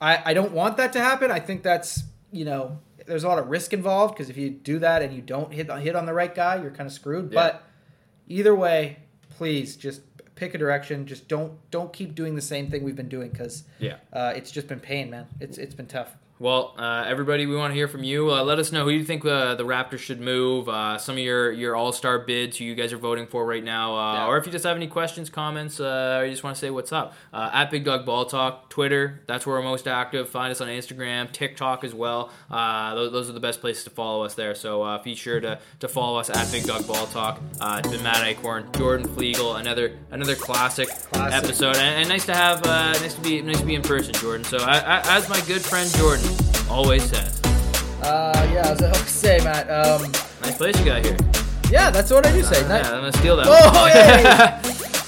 Speaker 2: I I don't want that to happen. I think that's you know there's a lot of risk involved because if you do that and you don't hit hit on the right guy, you're kind of screwed.
Speaker 1: Yeah.
Speaker 2: But either way, please just pick a direction. Just don't don't keep doing the same thing we've been doing because
Speaker 1: Yeah.
Speaker 2: uh, it's just been pain, man. It's it's been tough.
Speaker 1: Well, uh, everybody, we want to hear from you. Uh, let us know who you think uh, the Raptors should move. Uh, some of your your All Star bids, who you guys are voting for right now, uh,
Speaker 2: Yeah.
Speaker 1: or if you just have any questions, comments, uh, or you just want to say what's up. Uh, at Big Dog Ball Talk, Twitter. That's where we're most active. Find us on Instagram, TikTok as well. Uh, those, those are the best places to follow us there. So uh, be sure to, to follow us at Big Dog Ball Talk. Uh, it's been Matt Acorn, Jordan Flegel, another another classic,
Speaker 2: Classic.
Speaker 1: episode, and, and nice to have uh, nice to be nice to be in person, Jordan. So I, I, as my good friend Jordan always says,
Speaker 2: Uh, yeah, as I always say, Matt. Um,
Speaker 1: nice place you got here.
Speaker 2: yeah, that's what I do say.
Speaker 1: Uh,
Speaker 2: Nice-
Speaker 1: yeah, I'm gonna steal that.
Speaker 2: Oh, yeah.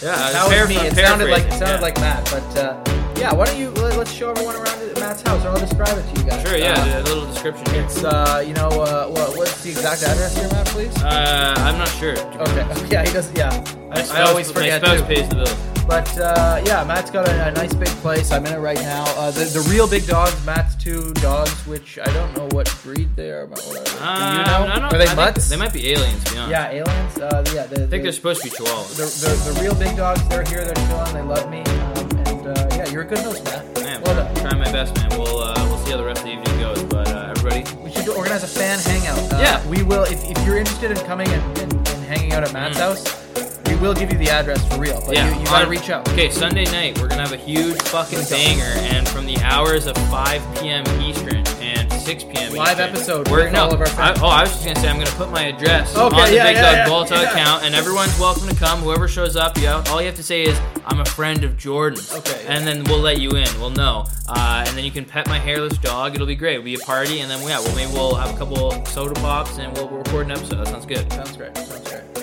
Speaker 1: yeah,
Speaker 2: that was me. It sounded like it sounded
Speaker 1: yeah.
Speaker 2: like Matt, but uh, yeah. Why don't you let, us show everyone around at Matt's house, or I'll describe it to you guys.
Speaker 1: Sure, yeah,
Speaker 2: Uh,
Speaker 1: a little description here.
Speaker 2: it's uh, you know, uh, what, what's the exact address here, Matt? Please.
Speaker 1: Uh, I'm not sure.
Speaker 2: Okay. Yeah, he does. Yeah.
Speaker 1: My
Speaker 2: I, I always
Speaker 1: my
Speaker 2: forget
Speaker 1: spouse
Speaker 2: too.
Speaker 1: pays the bill.
Speaker 2: But uh, yeah, Matt's got a, a nice big place. I'm in it right now. Uh, the, the real big dogs, Matt's two dogs, which I don't know what breed they are, but whatever.
Speaker 1: Uh,
Speaker 2: you know?
Speaker 1: I don't,
Speaker 2: Are they
Speaker 1: I
Speaker 2: mutts?
Speaker 1: They might be aliens. To be.
Speaker 2: Yeah, aliens. Uh, yeah, the,
Speaker 1: I think
Speaker 2: the,
Speaker 1: they're supposed to be chihuahuas.
Speaker 2: the, the, the real big dogs. They're here. They're chilling. They love me. Um, and uh, yeah, you're a good host, Matt.
Speaker 1: Man,
Speaker 2: well done.
Speaker 1: trying my best, man. We'll uh, we'll see how the rest of the evening goes. But uh, everybody,
Speaker 2: We should organize a fan hangout.
Speaker 1: Yeah.
Speaker 2: we will. If, if you're interested in coming and, and, and hanging out at Matt's
Speaker 1: Mm.
Speaker 2: house, we will give you the address for real. But
Speaker 1: yeah,
Speaker 2: you, you gotta
Speaker 1: on-
Speaker 2: reach out.
Speaker 1: Okay, Sunday night we're gonna have a huge fucking banger, and from the hours of 5 p.m. Eastern and 6 p.m.
Speaker 2: Live
Speaker 1: Eastern,
Speaker 2: episode
Speaker 1: We're
Speaker 2: with
Speaker 1: no.
Speaker 2: all of our
Speaker 1: I, oh, I was just gonna say I'm gonna put my address
Speaker 2: Okay,
Speaker 1: on the
Speaker 2: yeah,
Speaker 1: Big
Speaker 2: yeah,
Speaker 1: Dog Ball
Speaker 2: yeah.
Speaker 1: account, and everyone's welcome to come. Whoever shows up, you all you have to say is I'm a friend of Jordan's.
Speaker 2: Okay.
Speaker 1: And then we'll let you in. We'll know. Uh, and then you can pet my hairless dog. It'll be great. It'll be a party, and then yeah, well maybe we'll have a couple soda pops and we'll, we'll record an episode. That sounds good.
Speaker 2: Sounds great. Sounds great.